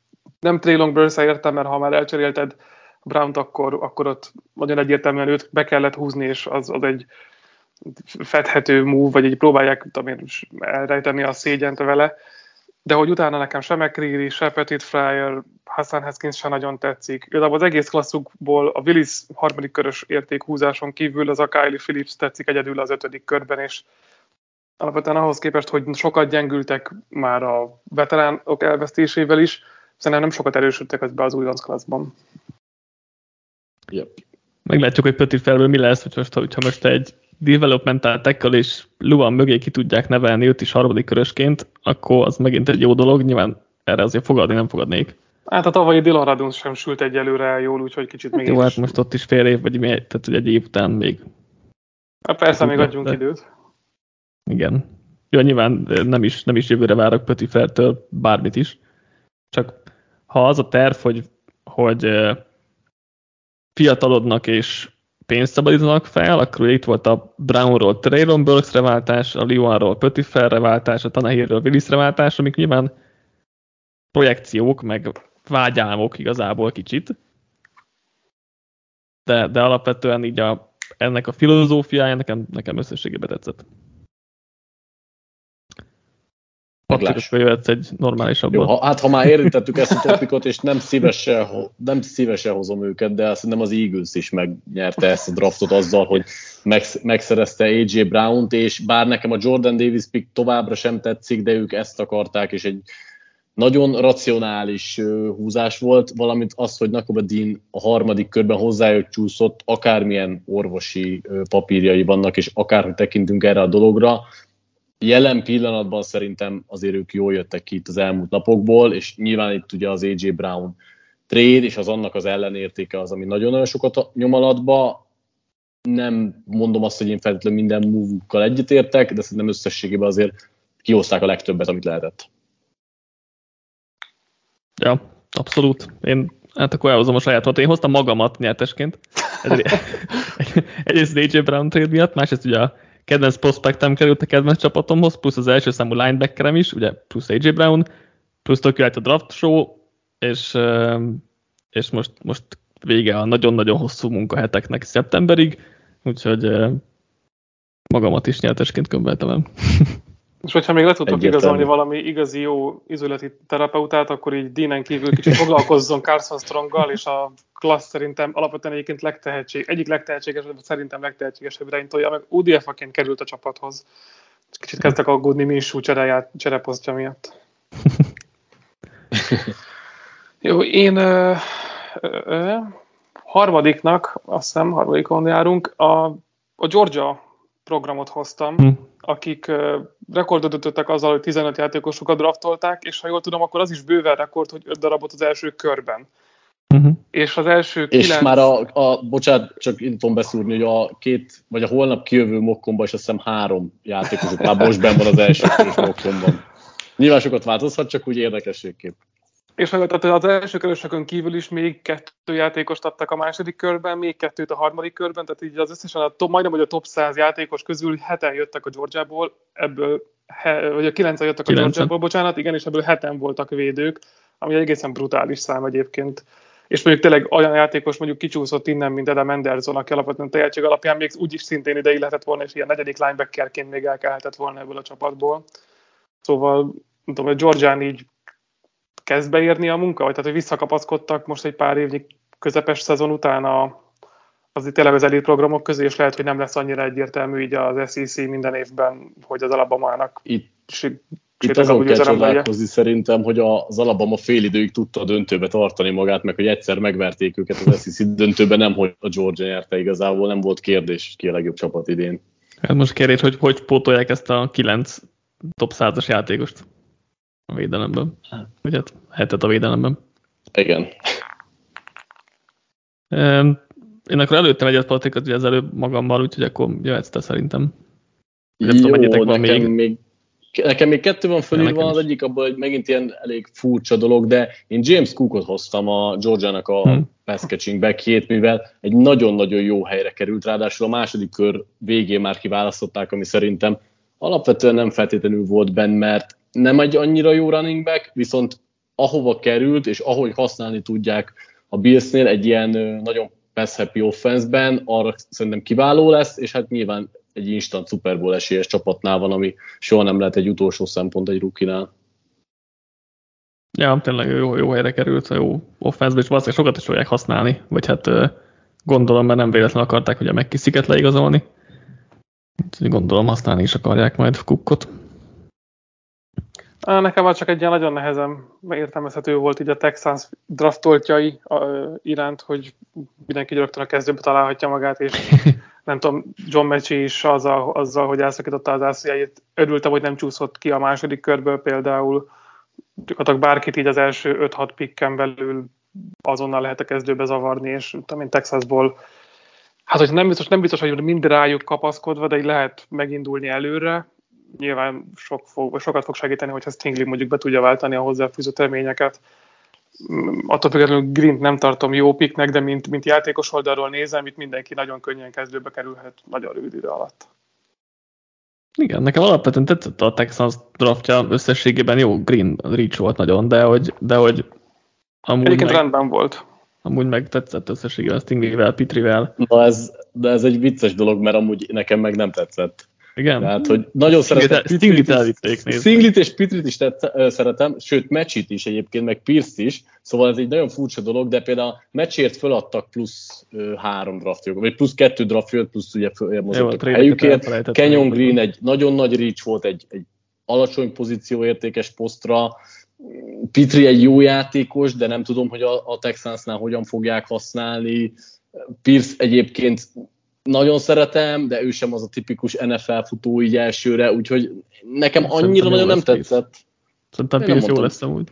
Nem Traylon burns értem, mert ha már elcserélted Brown-t, akkor, akkor ott nagyon egyértelműen őt be kellett húzni, és az, az egy fedhető move, vagy egy próbálják tudom én, elrejteni a szégyent vele, de hogy utána nekem se McCreary, se Petit Fryer, Hassan Haskins sem nagyon tetszik. Igazából az egész klasszukból a Willis harmadik körös értékhúzáson kívül az a Kylie Phillips tetszik egyedül az ötödik körben, és alapvetően ahhoz képest, hogy sokat gyengültek már a veteránok elvesztésével is, szerintem nem sokat erősödtek az be az újonc klasszban.
Yep. Meglátjuk, hogy Petit felből mi lesz, hogy most, hogyha most egy developmental tackle és Luan mögé ki tudják nevelni őt is harmadik körösként, akkor az megint egy jó dolog, nyilván erre azért fogadni nem fogadnék.
Hát a tavalyi Dylan Radun sem sült egyelőre jól, úgyhogy kicsit még
Jó, hát most ott is fél év, vagy mi, tehát egy év után még.
Hát persze, még adjunk időt.
Igen. Ja, nyilván nem is, nem is jövőre várok Pöti Fertől bármit is. Csak ha az a terv, hogy, hogy fiatalodnak és pénzt szabadítanak fel, akkor itt volt a Brownról Traylon Burks reváltás, a Lionról Pötifer reváltás, a Tanahirről Willis reváltás, amik nyilván projekciók, meg vágyálmok igazából kicsit. De, de alapvetően így a, ennek a filozófiája nekem, nekem összességében tetszett. Patrik, jöhetsz egy normálisabban.
Jó, ha, hát ha már érintettük ezt a topikot, és nem szívesen, nem szívesen hozom őket, de szerintem az Eagles is megnyerte ezt a draftot azzal, hogy megszerezte AJ Brown-t, és bár nekem a Jordan Davis pick továbbra sem tetszik, de ők ezt akarták, és egy nagyon racionális húzás volt, valamint az, hogy Nakoba Dean a harmadik körben hozzájuk csúszott, akármilyen orvosi papírjai vannak, és akárhogy tekintünk erre a dologra, jelen pillanatban szerintem azért ők jól jöttek ki itt az elmúlt napokból, és nyilván itt ugye az AJ Brown trade, és az annak az ellenértéke az, ami nagyon-nagyon sokat nyom alatba. Nem mondom azt, hogy én feltétlenül minden move egyetértek, de szerintem összességében azért kihozták a legtöbbet, amit lehetett.
Ja, abszolút. Én hát akkor elhozom a sajátomat. Én hoztam magamat nyertesként. Egyrészt AJ Brown trade miatt, másrészt ugye a kedvenc prospektem került a kedvenc csapatomhoz, plusz az első számú linebackerem is, ugye plusz AJ Brown, plusz tök a draft show, és, és most, most vége a nagyon-nagyon hosszú munkaheteknek szeptemberig, úgyhogy magamat is nyertesként könyveltem el.
És hogyha még le tudtok igazolni valami igazi jó izületi terapeutát, akkor így Deanen kívül kicsit foglalkozzon Carson Stronggal, és a klassz szerintem alapvetően egyébként legtehetség, egyik legtehetségesebb, szerintem legtehetségesebb irányítója, meg UDF-aként került a csapathoz. Kicsit kezdtek aggódni mi is csereját, csereposztja miatt. jó, én ö, ö, ö, harmadiknak, azt hiszem harmadikon járunk, a, a Georgia programot hoztam, hm. akik rekordot ütöttek azzal, hogy 15 játékosokat draftolták, és ha jól tudom, akkor az is bőven rekord, hogy 5 darabot az első körben. Uh-huh. És az első
És kilenc... már a, a, bocsánat, csak én tudom beszúrni, hogy a két, vagy a holnap kijövő mokkomban is azt hiszem három játékosok már most benn van az első mokkomban. Nyilván sokat változhat, csak úgy érdekességképp.
És meg az első körösökön kívül is még kettő játékost adtak a második körben, még kettőt a harmadik körben, tehát így az összesen a top, majdnem, hogy a top 100 játékos közül heten jöttek a Georgiából, ebből, he, vagy a kilencen jöttek a Georgiából, bocsánat, igen, és ebből heten voltak védők, ami egészen brutális szám egyébként. És mondjuk tényleg olyan játékos mondjuk kicsúszott innen, mint Adam Anderson, aki alapvetően tehetség alapján még úgyis szintén ide lehetett volna, és ilyen negyedik linebackerként még elkelhetett volna ebből a csapatból. Szóval, nem tudom, hogy Georgián így kezd beérni a munka, vagy tehát, hogy visszakapaszkodtak most egy pár évnyi közepes szezon után a, az itt tényleg az elit programok közé, és lehet, hogy nem lesz annyira egyértelmű így az SEC minden évben, hogy az Alabamának
itt, itt azon kell csodálkozni szerintem, hogy az Alabama fél időig tudta a döntőbe tartani magát, meg hogy egyszer megverték őket az SEC döntőben, nem hogy a Georgia nyerte igazából, nem volt kérdés, ki a legjobb csapat idén.
Hát most kérdés, hogy hogy pótolják ezt a kilenc top 100-as játékost a védelemben. Vagy hát hetet a védelemben.
Igen.
Én akkor előttem egyet Patrikat, ugye az előbb magammal, úgyhogy akkor jöhetsz te szerintem.
Nem Jó, tudom, nekem még. még. Nekem még kettő van fölírva, az egyik abban, hogy megint ilyen elég furcsa dolog, de én James Cookot hoztam a Georgiának a hmm. pass catching backjét, mivel egy nagyon-nagyon jó helyre került, ráadásul a második kör végén már kiválasztották, ami szerintem alapvetően nem feltétlenül volt benne, mert nem egy annyira jó running back, viszont ahova került, és ahogy használni tudják a Billsnél egy ilyen nagyon pass happy offense-ben, arra szerintem kiváló lesz, és hát nyilván egy instant Super Bowl esélyes csapatnál van, ami soha nem lehet egy utolsó szempont egy rukinál.
Ja, tényleg jó, jó helyre került, jó offense és valószínűleg sokat is fogják használni, vagy hát gondolom, mert nem véletlenül akarták hogy a megkisziket leigazolni. Gondolom használni is akarják majd kukkot.
Nekem már csak egy ilyen nagyon nehezen értelmezhető volt így a Texans draftoltjai iránt, hogy mindenki rögtön a kezdőbe találhatja magát, és nem tudom, John Mecsi is azzal, azzal hogy elszakította az ászjait, örültem, hogy nem csúszott ki a második körből például, gyakorlatilag bárkit így az első 5-6 pikken belül azonnal lehet a kezdőbe zavarni, és tudom én Texasból hát hogy nem biztos, nem biztos, hogy mind rájuk kapaszkodva, de így lehet megindulni előre, nyilván sok fog, sokat fog segíteni, hogyha Stingley mondjuk be tudja váltani a hozzáfűzött reményeket. Mm, attól függetlenül Green nem tartom jó piknek, de mint, mint játékos oldalról nézem, itt mindenki nagyon könnyen kezdőbe kerülhet nagyon rövid idő alatt.
Igen, nekem alapvetően tetszett a Texans draftja összességében jó, Green reach volt nagyon, de hogy, de hogy
amúgy Egyébként meg, rendben volt.
Amúgy meg tetszett összességében Stingley-vel, Pitrivel.
Na ez, de ez egy vicces dolog, mert amúgy nekem meg nem tetszett.
Igen.
Tehát, hogy nagyon szeretem
Stinglit elvitték,
Stinglit és Pitrit is tetsz, szeretem, sőt, Mecsit is egyébként, meg Pierce is, szóval ez egy nagyon furcsa dolog, de például Meccsért föladtak plusz ö, három draftjuk, vagy plusz kettő draftjött, plusz ugye mozogtak a helyükért. Kenyon Green egy nagyon nagy reach volt, egy, egy alacsony pozícióértékes posztra, Pitri egy jó játékos, de nem tudom, hogy a, a Texansnál hogyan fogják használni. Pierce egyébként nagyon szeretem, de ő sem az a tipikus NFL futó így elsőre, úgyhogy nekem annyira nagyon nem tetszett.
Szerintem Pierce jó lesz amúgy.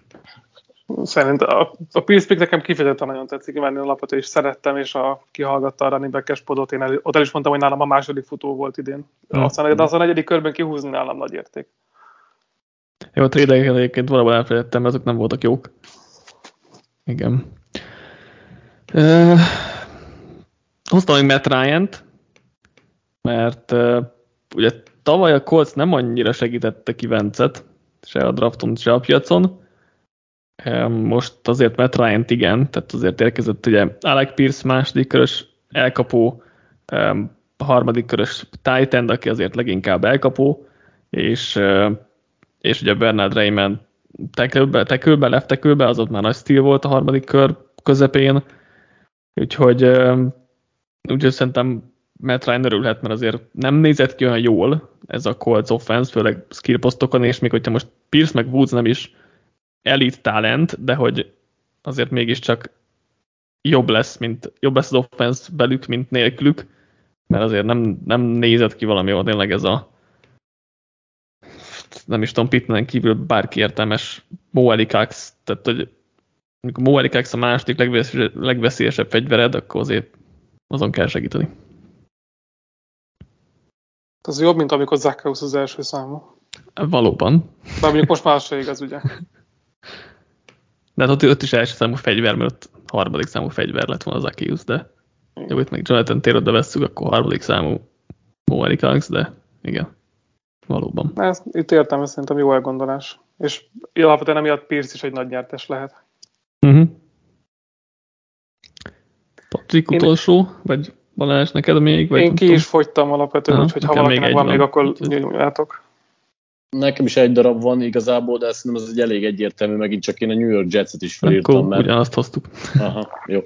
Szerint a, a Pierce Pick nekem kifejezetten nagyon tetszik, mert én alapvetően is szerettem, és a kihallgatta a running back podot, én el, ott el is mondtam, hogy nálam a második futó volt idén. Hmm. Aztán, de az a negyedik körben kihúzni nálam nagy érték.
Jó, a trédeket egyébként valóban elfelejtettem, azok nem voltak jók. Igen. Uh, hoztam még Matt ryan mert uh, ugye tavaly a Colts nem annyira segítette ki Vencet, se a drafton, se a piacon. Most azért Matt ryan igen, tehát azért érkezett ugye Alec Pierce második körös elkapó, a harmadik körös Titan, aki azért leginkább elkapó, és és ugye Bernard Raymond tekülbe, tekülbe, left tekülbe, az ott már nagy stíl volt a harmadik kör közepén, úgyhogy úgy szerintem Matt Ryan örülhet, mert azért nem nézett ki olyan jól ez a Colts offense, főleg skill posztokon, és még hogyha most Pierce meg Woods nem is elite talent, de hogy azért mégiscsak jobb lesz, mint, jobb lesz az offense belük, mint nélkülük, mert azért nem, nem nézett ki valami jól tényleg ez a nem is tudom, Pittman kívül bárki értelmes Moelikax, tehát hogy amikor Moelikax a második legveszélyesebb fegyvered, akkor azért azon kell segíteni.
Ez jobb, mint amikor Zacchaeus az első számú.
Valóban.
De mondjuk most már se igaz, ugye?
De hát ott, ott is első számú fegyver, mert ott harmadik számú fegyver lett volna Zacchaeus, de jó, itt meg Jonathan Taylor-da vesszük, akkor harmadik számú Moelikax, de igen. Valóban.
Ez, itt értem, ez szerintem jó elgondolás. És alapvetően emiatt Pierce is egy nagy nyertes lehet.
Uh-huh. Patrik Én... utolsó, vagy Balázs, neked még? Vagy
Én ki tudom. is fogytam alapvetően, úgyhogy ha valakinek van, van még, akkor nyújjátok.
Nekem is egy darab van igazából, de szerintem ez egy elég egyértelmű, megint csak én a New York Jets-et is felírtam.
Akkor mert... ugyanazt hoztuk.
Aha, jó.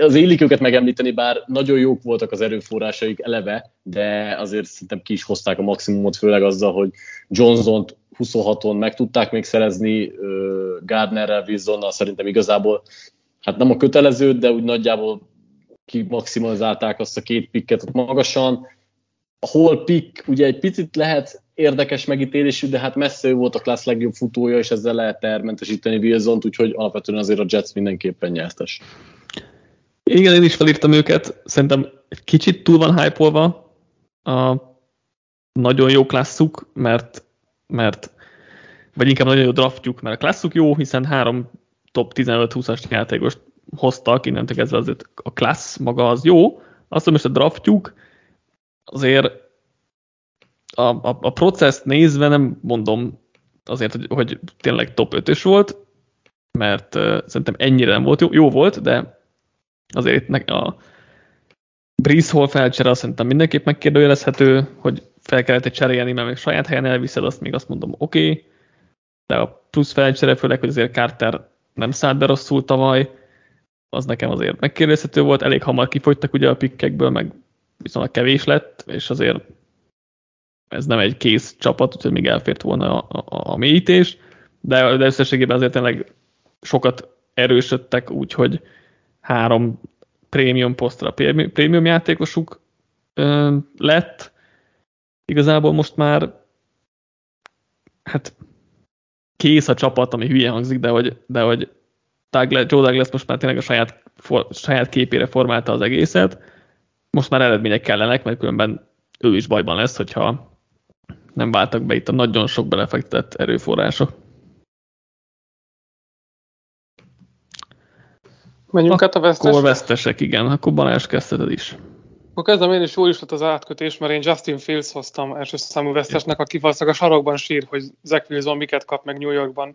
Az illik őket megemlíteni, bár nagyon jók voltak az erőforrásaik eleve, de azért szerintem ki is hozták a maximumot, főleg azzal, hogy Johnson-t 26-on meg tudták még szerezni, Gardnerrel, Wilsonnal szerintem igazából, hát nem a kötelező, de úgy nagyjából ki maximalizálták azt a két pikket ott magasan. A hol pick ugye egy picit lehet érdekes megítélésű, de hát messze ő volt a klassz legjobb futója, és ezzel lehet termentesíteni wilson úgyhogy alapvetően azért a Jets mindenképpen nyertes.
Igen, én is felírtam őket, szerintem egy kicsit túl van hype a nagyon jó klasszuk, mert, mert vagy inkább nagyon jó draftjuk, mert a klasszuk jó, hiszen három top 15-20-as játékost hoztak, innentől kezdve azért a klassz maga az jó, azt most a draftjuk azért a, a, a processzt nézve nem mondom azért, hogy, hogy tényleg top 5-ös volt, mert uh, szerintem ennyire nem volt jó, jó volt, de azért itt a Breeze Hall felcsere azt szerintem mindenképp megkérdőjelezhető, hogy fel kellett egy cserélni, mert még saját helyen elviszed, azt még azt mondom oké, okay, de a plusz felcsere, főleg, hogy azért Carter nem szállt be rosszul tavaly, az nekem azért megkérdezhető volt, elég hamar kifogytak ugye a pikkekből, meg viszonylag kevés lett, és azért ez nem egy kész csapat, úgyhogy még elfért volna a, a, a mélyítés, de, de összességében azért tényleg sokat erősödtek, úgyhogy három prémium posztra prémium játékosuk ö, lett. Igazából most már hát kész a csapat, ami hülye hangzik, de hogy, de hogy Douglas, Joe Douglas most már tényleg a saját, for, saját képére formálta az egészet. Most már eredmények kellenek, mert különben ő is bajban lesz, hogyha nem váltak be itt a nagyon sok belefektetett erőforrások.
Menjünk át a vesztesek.
Akkor vesztesek, igen. Akkor Balázs kezdheted is.
Akkor kezdem én is, jól is lett az átkötés, mert én Justin Fields hoztam első számú vesztesnek, aki valószínűleg a sarokban sír, hogy Zach Wilson miket kap meg New Yorkban,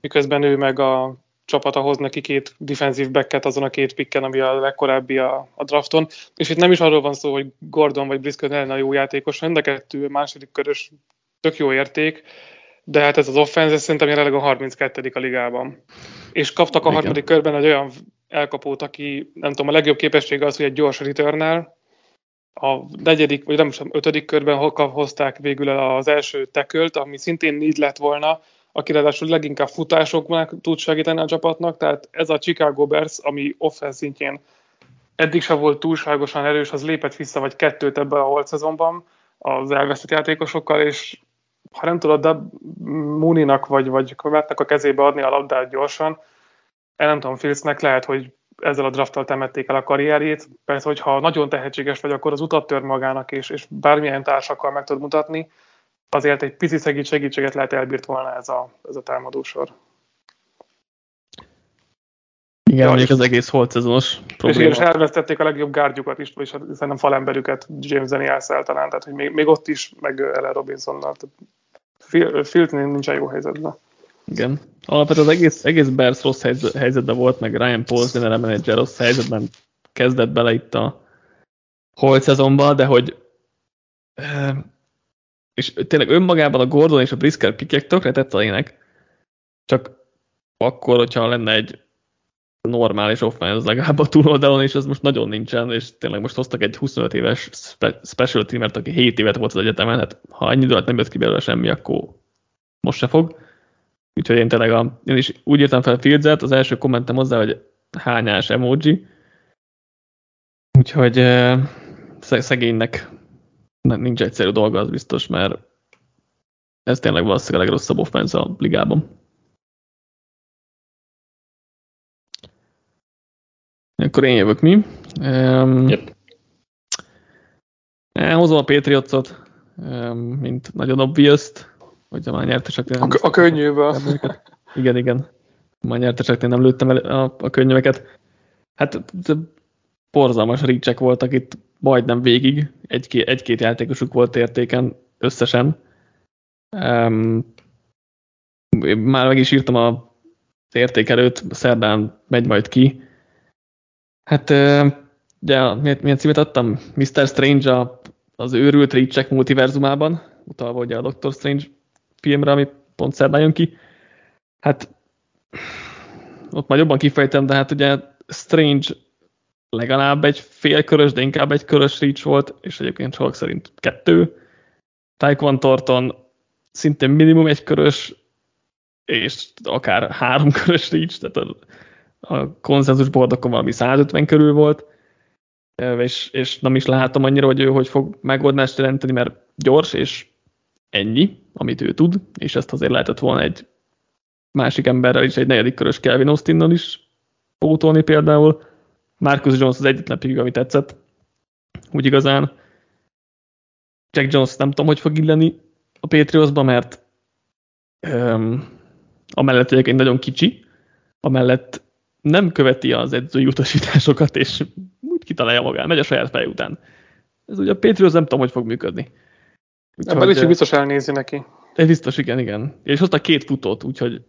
miközben ő meg a csapata hoz neki két defensív backet azon a két pikken, ami a legkorábbi a, a drafton. És itt nem is arról van szó, hogy Gordon vagy Briscoe lenne a jó játékos, mind a kettő második körös tök jó érték, de hát ez az offense szerintem jelenleg a 32. a ligában. És kaptak a Igen. harmadik körben egy olyan elkapót, aki nem tudom, a legjobb képessége az, hogy egy gyors returnál, a negyedik, vagy nem tudom, ötödik körben hozták végül az első tekölt, ami szintén need lett volna, aki ráadásul leginkább futásokban tud segíteni a csapatnak, tehát ez a Chicago Bears, ami offense szintjén eddig se volt túlságosan erős, az lépett vissza vagy kettőt ebben a holt szezonban az elvesztett játékosokkal, és ha nem tudod de Muninak vagy, vagy Kometnek a kezébe adni a labdát gyorsan, el nem tudom, Filcnek lehet, hogy ezzel a drafttal temették el a karrierjét. Persze, hogyha nagyon tehetséges vagy, akkor az utat tör magának, és, és bármilyen társakkal meg tud mutatni, azért egy pici segítséget lehet elbírt volna ez a, ez a támadósor.
Igen, ja, mondjuk az egész holt szezonos
probléma. És, és elvesztették a legjobb gárdjukat is, és szerintem falemberüket James Daniels talán, tehát hogy még, még ott is, meg Ellen Robinsonnal. Filt nincsen jó helyzetben.
Igen. Alapvetően az egész, egész Bears rossz helyzetben volt, meg Ryan Pauls general manager rossz helyzetben kezdett bele itt a holt szezonban, de hogy eh, és tényleg önmagában a Gordon és a Brisker pikek tökre tetszenének, csak akkor, hogyha lenne egy normális offense legalább a túloldalon, és ez most nagyon nincsen, és tényleg most hoztak egy 25 éves spe- special teamert, aki 7 évet volt az egyetemen, hát ha ennyi időt nem jött ki belőle semmi, akkor most se fog. Úgyhogy én tényleg a, én is úgy írtam fel Fieldset, az első kommentem hozzá, hogy hányás emoji. Úgyhogy szegénynek nincs egyszerű dolga, az biztos, mert ez tényleg valószínűleg a legrosszabb offense a ligában. Akkor én jövök mi. Um, yep. Elhozom a Patriotsot, um, mint nagyon obvious-t, hogyha már nyerteseknél...
A, a könnyűből.
Igen, igen. Már nyerteseknél nem lőttem el a, a könnyűeket. Hát borzalmas ricsek voltak itt majdnem végig. Egy-két, egy-két játékosuk volt értéken összesen. Um, már meg is írtam a értékelőt, szerdán megy majd ki. Hát ugye milyen címet adtam? Mr. Strange a, az őrült Ricsek multiverzumában, utalva ugye a Doctor Strange filmre, ami pont szerdán jön ki. Hát ott már jobban kifejtem, de hát ugye Strange legalább egy félkörös, de inkább egy körös reach volt, és egyébként sok szerint kettő. Taekwondo Thornton szintén minimum egy körös, és akár három körös reach, tehát a, a konszenzus bordokon valami 150 körül volt, és, és nem is látom annyira, hogy ő hogy fog megoldást jelenteni, mert gyors, és ennyi, amit ő tud, és ezt azért lehetett volna egy másik emberrel is, egy negyedik körös Kelvin Austinnal is pótolni például. Marcus Jones az egyetlen piggy, ami tetszett, úgy igazán. Jack Jones nem tudom, hogy fog illeni a Patriotsba, mert um, amellett egy nagyon kicsi, amellett nem követi az edzői utasításokat, és úgy kitalálja magát, megy a saját fej után. Ez ugye a Patriots nem tudom, hogy fog működni.
Ebben is biztos elnézi neki.
Ez biztos, igen, igen. És hozta két futót, úgyhogy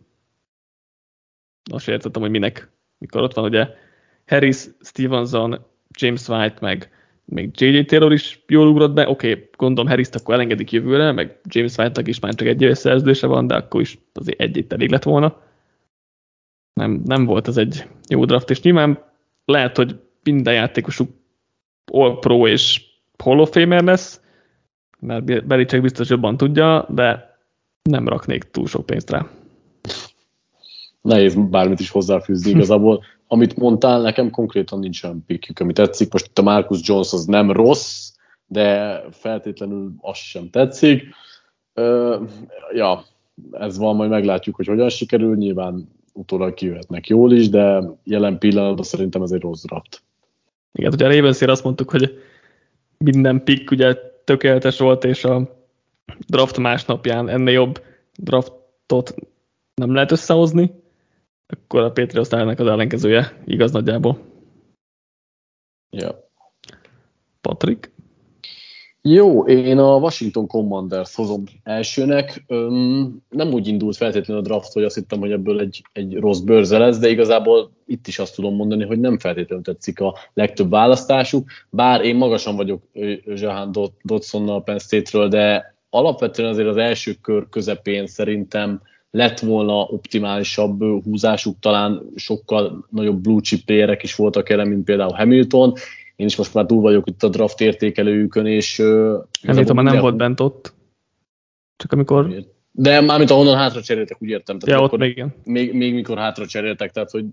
azt értettem, hogy minek, mikor ott van ugye Harris, Stevenson, James White, meg még J.J. Taylor is jól ugrott be, oké, okay, gondolom harris akkor elengedik jövőre, meg James White-nak is már csak egy éves szerződése van, de akkor is azért egy itt elég lett volna. Nem, nem volt az egy jó draft, és nyilván lehet, hogy minden játékosuk All Pro és Hall of Famer lesz, mert Belicek biztos jobban tudja, de nem raknék túl sok pénzt rá.
Nehéz bármit is hozzáfűzni igazából. Amit mondtál, nekem konkrétan nincs olyan pikjük, ami tetszik. Most itt a Marcus Jones az nem rossz, de feltétlenül az sem tetszik. Ö, ja, ez van, majd meglátjuk, hogy hogyan sikerül. Nyilván utólag kijöhetnek jól is, de jelen pillanatban szerintem ez egy rossz draft.
Igen, ugye a ravens azt mondtuk, hogy minden pick ugye tökéletes volt, és a draft másnapján ennél jobb draftot nem lehet összehozni, akkor a Patriots ennek az ellenkezője, igaz nagyjából.
Ja.
Patrik?
Jó, én a Washington Commanders hozom elsőnek. Öm, nem úgy indult feltétlenül a draft, hogy azt hittem, hogy ebből egy, egy rossz bőrze lesz, de igazából itt is azt tudom mondani, hogy nem feltétlenül tetszik a legtöbb választásuk, bár én magasan vagyok Jahan Dodsonnal Penn State-ről, de alapvetően azért az első kör közepén szerintem lett volna optimálisabb húzásuk, talán sokkal nagyobb blue chip playerek is voltak jelen, mint például Hamilton, én is most már túl vagyok itt a draft értékelőjükön, és...
Említem, már nem volt bent ott, csak amikor...
De mármint ahonnan hátra cseréltek, úgy értem.
Tehát ja, akkor még, igen.
Még, még mikor hátra cseréltek, tehát hogy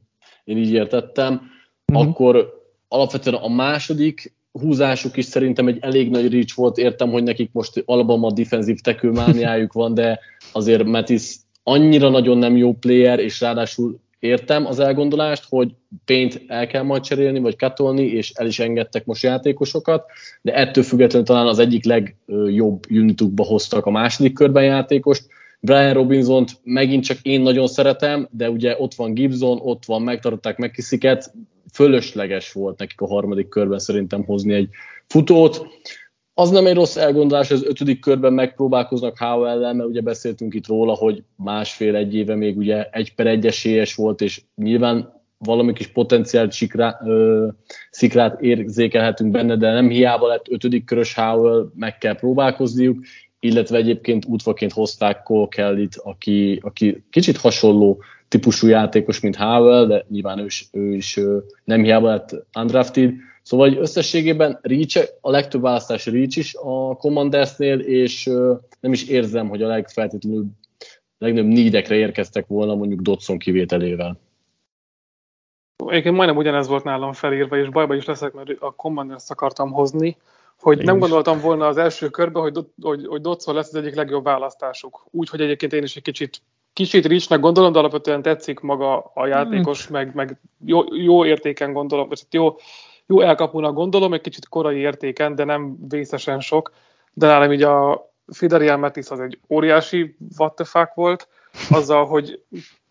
én így értettem, uh-huh. akkor alapvetően a második húzásuk is szerintem egy elég nagy reach volt, értem, hogy nekik most Alabama defensív tekőmániájuk van, de azért Metis annyira nagyon nem jó player, és ráadásul értem az elgondolást, hogy pént el kell majd cserélni, vagy katolni, és el is engedtek most játékosokat, de ettől függetlenül talán az egyik legjobb unitukba hoztak a második körben játékost. Brian Robinson-t megint csak én nagyon szeretem, de ugye ott van Gibson, ott van, megtartották megkisziket, fölösleges volt nekik a harmadik körben szerintem hozni egy futót. Az nem egy rossz elgondolás, az ötödik körben megpróbálkoznak Howell-el, mert ugye beszéltünk itt róla, hogy másfél-egy éve még ugye egy per egy esélyes volt, és nyilván valami kis potenciált sikrá, ö, szikrát érzékelhetünk benne, de nem hiába lett ötödik körös Howell, meg kell próbálkozniuk, illetve egyébként útvaként hozták Cole kelly aki, aki kicsit hasonló típusú játékos, mint Howell, de nyilván ő is, ő is nem hiába lett undrafted, Szóval hogy összességében Reach, a legtöbb választás Reach is a Commandersnél, és nem is érzem, hogy a legfeltétlenül legnagyobb nídekre érkeztek volna mondjuk Dodson kivételével.
Egyébként majdnem ugyanez volt nálam felírva, és bajba is leszek, mert a Commanders akartam hozni, hogy én nem is. gondoltam volna az első körben, hogy, hogy, hogy Dodson lesz az egyik legjobb választásuk. Úgy, hogy egyébként én is egy kicsit kicsit ricsnek gondolom, de alapvetően tetszik maga a játékos, hmm. meg, meg jó, jó értéken gondolom, vagy jó, jó elkapónak gondolom, egy kicsit korai értéken, de nem vészesen sok, de nálam így a Fidarian Metis az egy óriási what the fuck volt, azzal, hogy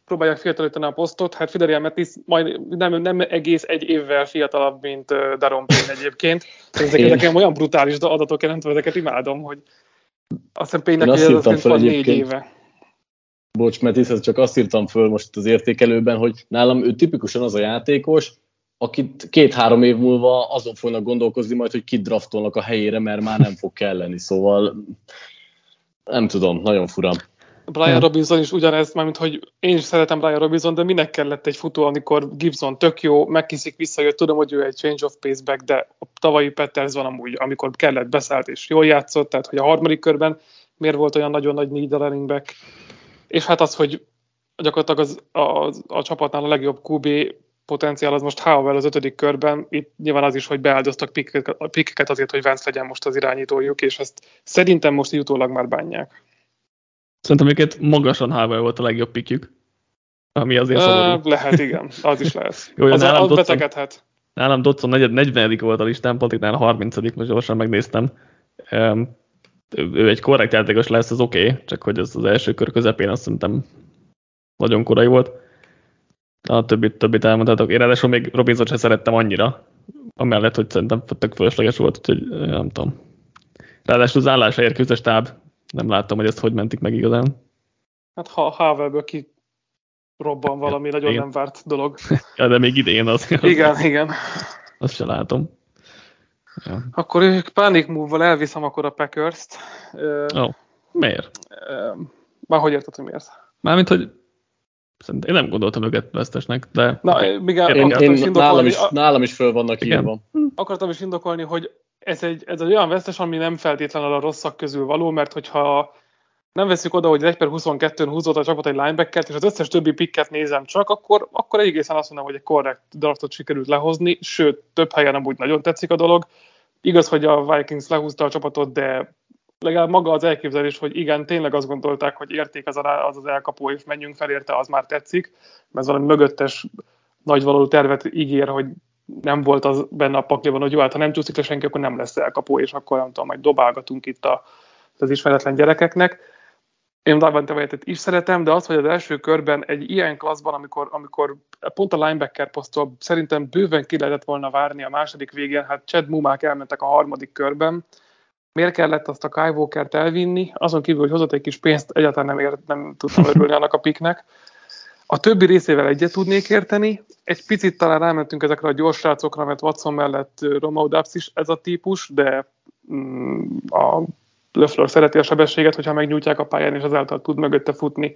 próbálják fiatalítani a posztot, hát Fidarian Metis majd nem, nem egész egy évvel fiatalabb, mint Daron Payne egyébként. Ezek, ezek olyan brutális adatok jelentve, ezeket imádom, hogy azt hiszem Payne-nek ez az négy éve.
Bocs, Metis, csak azt írtam föl most az értékelőben, hogy nálam ő tipikusan az a játékos, akit két-három év múlva azon fognak gondolkozni majd, hogy kidraftolnak a helyére, mert már nem fog kelleni, szóval nem tudom, nagyon fura.
Brian Robinson is ugyanezt, mint hogy én is szeretem Brian Robinson, de minek kellett egy futó, amikor Gibson tök jó, megkiszik, visszajött, tudom, hogy ő egy change of pace back, de a tavalyi Peters van amúgy, amikor kellett, beszállt és jól játszott, tehát hogy a harmadik körben miért volt olyan nagyon nagy need a running back. És hát az, hogy gyakorlatilag az, a, a csapatnál a legjobb QB potenciál az most Howell az ötödik körben, itt nyilván az is, hogy beáldoztak pikkeket azért, hogy Vance legyen most az irányítójuk, és ezt szerintem most jutólag már bánják.
Szerintem őket magasan Howell volt a legjobb pikjük, ami azért szomorú.
Lehet, igen, az is lehet. Jó, az, nálam az Dotson, betegedhet.
Nálam Dotson 40. volt a listán, Patriknál 30 most gyorsan megnéztem. Um, ő egy korrekt játékos lesz, az oké, okay, csak hogy ez az első kör közepén azt szerintem nagyon korai volt a többit, többit elmondhatok. Én ráadásul még Robinson sem szerettem annyira, amellett, hogy szerintem tök fölösleges volt, úgyhogy nem tudom. Ráadásul az állásra érkezett a stáb, nem láttam, hogy ezt hogy mentik meg igazán.
Hát ha Havelből ki robban valami hát, nagyon igen. nem várt dolog.
ja, de még idén az.
Igen, igen.
Azt se látom.
Ja. Akkor ők Panic Move-val elviszem akkor a Packers-t.
Ó, oh, miért?
Már hogy érted, hogy miért?
Mármint, hogy Szerintem én nem gondoltam őket vesztesnek, de...
Na, még én, én, én, is nálam, is, nálam is föl vannak igen. írva.
Akartam is indokolni, hogy ez egy, ez egy olyan vesztes, ami nem feltétlenül a rosszak közül való, mert hogyha nem veszük oda, hogy 1 per 22-n húzott a csapat egy linebackert, és az összes többi picket nézem csak, akkor, akkor egészen azt mondom, hogy egy korrekt draftot sikerült lehozni, sőt, több helyen amúgy nagyon tetszik a dolog. Igaz, hogy a Vikings lehúzta a csapatot, de legalább maga az elképzelés, hogy igen, tényleg azt gondolták, hogy érték az az, az elkapó, és menjünk fel érte, az már tetszik, mert valami mögöttes nagyvaló tervet ígér, hogy nem volt az benne a pakliban, hogy jó, hát ha nem csúszik le senki, akkor nem lesz elkapó, és akkor nem tudom, majd dobálgatunk itt a az ismeretlen gyerekeknek. Én Davante Wyatt-et is szeretem, de az, hogy az első körben egy ilyen klasszban, amikor, amikor pont a linebacker posztól szerintem bőven ki lehetett volna várni a második végén, hát Chad Mumák elmentek a harmadik körben, miért kellett azt a Kai Walker-t elvinni, azon kívül, hogy hozott egy kis pénzt, egyáltalán nem, ért, nem tudtam örülni annak a piknek. A többi részével egyet tudnék érteni, egy picit talán rámentünk ezekre a gyors srácokra, mert Watson mellett Romeo Dubs is ez a típus, de mm, a Lefleur szereti a sebességet, hogyha megnyújtják a pályán, és azáltal tud mögötte futni.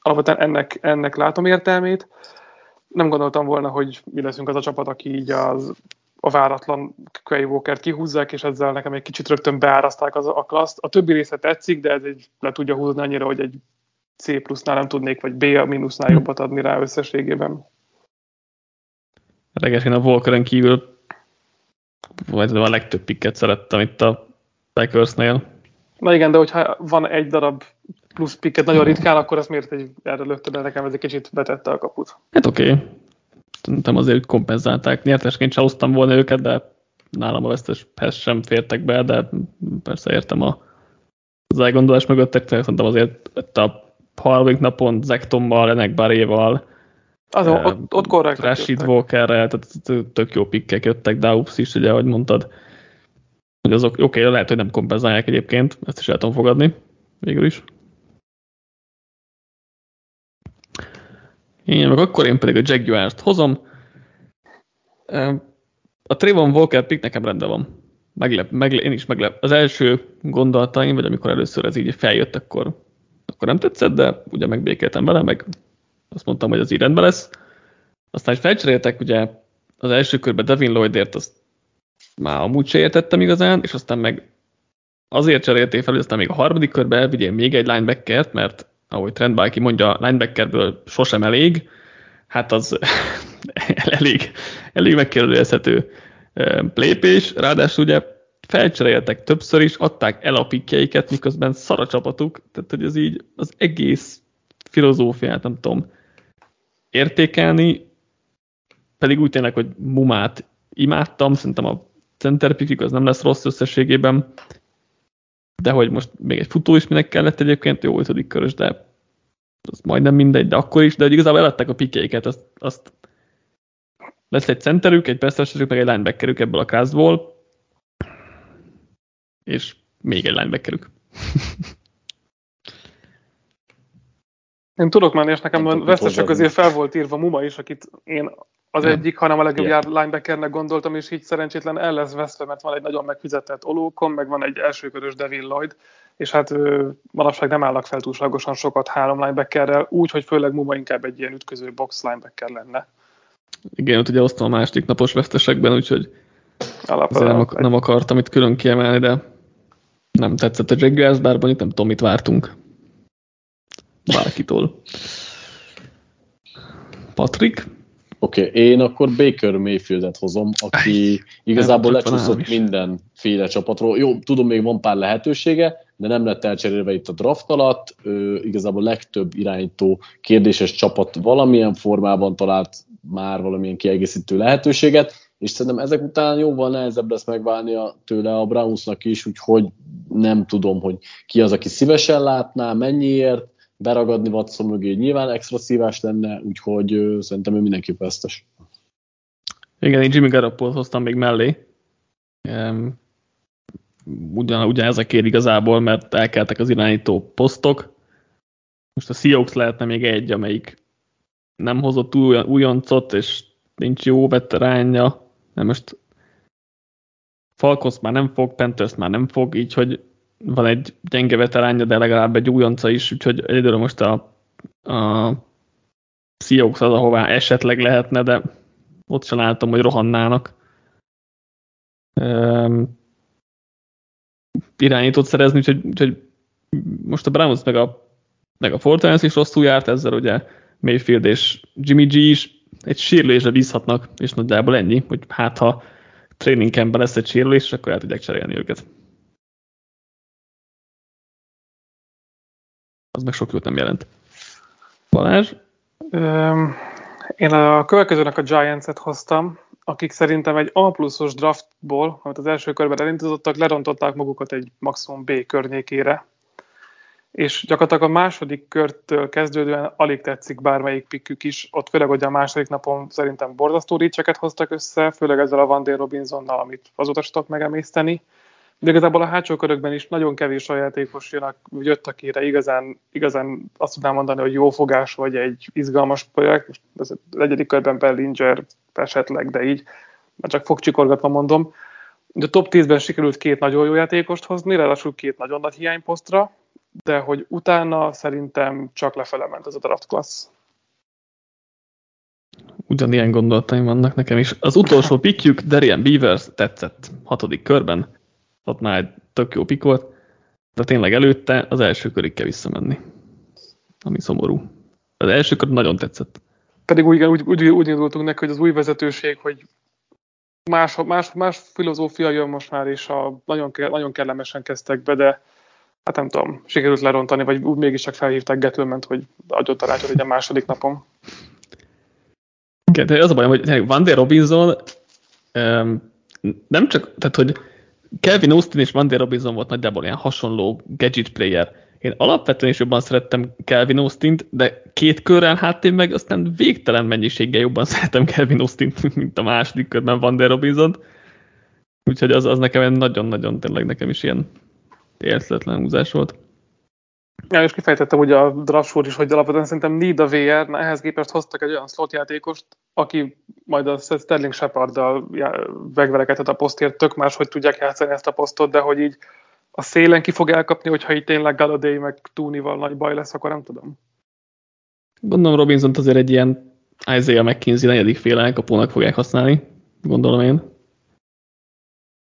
Alapvetően ennek, ennek látom értelmét. Nem gondoltam volna, hogy mi leszünk az a csapat, aki így az, a váratlan Quay Walker-t kihúzzák, és ezzel nekem egy kicsit rögtön beáraszták az, a klaszt. A többi része tetszik, de ez egy le tudja húzni annyira, hogy egy C plusznál nem tudnék, vagy B a mínusznál jobbat adni rá összességében.
Reges, én a Walkeren kívül vagy a legtöbb pikket szerettem itt a Packersnél.
Na igen, de hogyha van egy darab plusz pikket nagyon ritkán, akkor ezt miért egy, erre lökte be nekem, ez egy kicsit betette a kaput.
Hát oké. Okay. Szerintem azért kompenzálták. Nyertesként sem hoztam volna őket, de nálam a veszteshez sem fértek be, de persze értem a, az elgondolás mögöttek, szerintem azért a harmadik napon Zektommal, Renek Baréval,
az, uh, ott, ott korrekt.
Rashid Walkerrel, tehát tök jó pikkek jöttek, Daups is, ugye, ahogy mondtad, hogy azok, oké, okay, lehet, hogy nem kompenzálják egyébként, ezt is el tudom fogadni, végül is. Én meg akkor én pedig a Jaguars-t hozom. A Trayvon Walker pick nekem rendben van. Meglep, meglep, én is meglep. Az első gondolataim, vagy amikor először ez így feljött, akkor, akkor nem tetszett, de ugye megbékéltem vele, meg azt mondtam, hogy az így rendben lesz. Aztán felcseréltek ugye az első körben Devin Lloydért, azt már amúgy se értettem igazán, és aztán meg azért cserélték fel, hogy aztán még a harmadik körben elvigyél még egy linebackert, mert ahogy Trent Bálki mondja, linebackerből sosem elég, hát az elég, elég megkérdezhető lépés, ráadásul ugye felcseréltek többször is, adták el a pikjeiket, miközben szar a csapatuk, tehát hogy ez így az egész filozófiát, nem tudom, értékelni, pedig úgy tényleg, hogy Mumát imádtam, szerintem a center pickük az nem lesz rossz összességében, de hogy most még egy futó is minek kellett egyébként, jó ötödik körös, de az majdnem mindegy, de akkor is, de hogy igazából eladták a pikjeiket, azt, azt lesz egy centerük, egy beszélségük, meg egy linebackerük ebből a kázból, és még egy linebackerük.
Én tudok menni, és nekem a vesztesek közé fel volt írva Muma is, akit én az nem. egyik, hanem a legjobb yeah. linebackernek gondoltam, és így szerencsétlen el lesz veszve, mert van egy nagyon megfizetett olókon, meg van egy elsőkörös Devin Lloyd, és hát ő, manapság nem állnak fel túlságosan sokat három linebackerrel, úgy, hogy főleg Muma inkább egy ilyen ütköző box linebacker lenne.
Igen, ott ugye osztom a második napos vesztesekben, úgyhogy nem, ak- nem akartam itt külön kiemelni, de nem tetszett a Jaguars, bár mondjuk nem tudom, mit vártunk bárkitól. Patrik?
Oké, okay, én akkor Baker Mayfieldet hozom, aki igazából lecsúszott mindenféle csapatról. Jó, tudom, még van pár lehetősége, de nem lett elcserélve itt a draft alatt. Ő, igazából legtöbb irányító kérdéses csapat valamilyen formában talált már valamilyen kiegészítő lehetőséget, és szerintem ezek után jóval nehezebb lesz megválnia tőle a Brownsnak is, úgyhogy nem tudom, hogy ki az, aki szívesen látná, mennyiért, beragadni Watson mögé nyilván extra szívás lenne, úgyhogy szerintem ő mindenképp vesztes.
Igen, én Jimmy garoppolo hoztam még mellé. Ugyan, ugyan ez a két igazából, mert elkeltek az irányító posztok. Most a Seahawks lehetne még egy, amelyik nem hozott új, újoncot, és nincs jó veteránja. Nem most Falcons már nem fog, Panthers már nem fog, így hogy van egy gyenge veteránja, de legalább egy újonca is, úgyhogy egyedül most a, a Seahawks az, ahová esetleg lehetne, de ott sem látom, hogy rohannának. Um, irányítót szerezni, úgyhogy, úgyhogy most a Browns meg a, meg a Fortnite is rosszul járt, ezzel ugye Mayfield és Jimmy G is egy sérülésre bízhatnak, és nagyjából ennyi, hogy hát ha training lesz egy sérülés, akkor el tudják cserélni őket. Az meg sok jót nem jelent. Balázs?
én a következőnek a Giants-et hoztam. akik szerintem egy A pluszos draftból, amit az első körben elindítottak, lerontották magukat egy maximum B környékére, és gyakorlatilag a második körtől kezdődően alig tetszik bármelyik pikkük is, ott főleg, hogy a második napon szerintem borzasztó ricseket hoztak össze, főleg ezzel a Van Robinsonnal, amit azóta tudok megemészteni, de igazából a hátsó körökben is nagyon kevés a játékos jön, jött, akire igazán, igazán azt tudnám mondani, hogy jó fogás vagy egy izgalmas projekt. Most az egyedik körben Bellinger esetleg, de így már csak fogcsikorgatva mondom. De a top 10-ben sikerült két nagyon jó játékost hozni, ráadásul két nagyon nagy hiányposztra, de hogy utána szerintem csak lefele ment ez a draft class.
Ugyanilyen gondolataim vannak nekem is. Az utolsó pikjük, Darian Beavers tetszett hatodik körben, ott már egy tök jó pik volt, de tényleg előtte az első körig kell visszamenni, ami szomorú. Az első kör nagyon tetszett.
Pedig úgy, úgy, úgy, úgy indultunk neki, hogy az új vezetőség, hogy más, más, más filozófia jön most már, és a, nagyon, nagyon kellemesen kezdtek be, de hát nem tudom, sikerült lerontani, vagy úgy mégiscsak felhívták Gettleman-t, hogy adjon tanácsot egy a második napon.
Igen, de az a bajom, hogy Van der Robinson um, nem csak, tehát hogy Kelvin Austin és Van Robinson volt nagyjából ilyen hasonló gadget player. Én alapvetően is jobban szerettem Kelvin austin de két körrel hátén meg aztán végtelen mennyiséggel jobban szeretem Kelvin austin mint a második körben Van der Robinson. Úgyhogy az, az nekem nagyon-nagyon tényleg nekem is ilyen értetlen húzás volt.
Ja, és kifejtettem ugye a draft is, hogy alapvetően szerintem need a VR, ehhez képest hoztak egy olyan slot játékost, aki majd a Sterling Shepard-dal megverekedhet a posztért, tök más, hogy tudják játszani ezt a posztot, de hogy így a szélen ki fog elkapni, hogyha itt tényleg Galladay meg Túnival nagy baj lesz, akkor nem tudom.
Gondolom Robinson azért egy ilyen Isaiah McKinsey negyedik fél elkapónak fogják használni, gondolom én.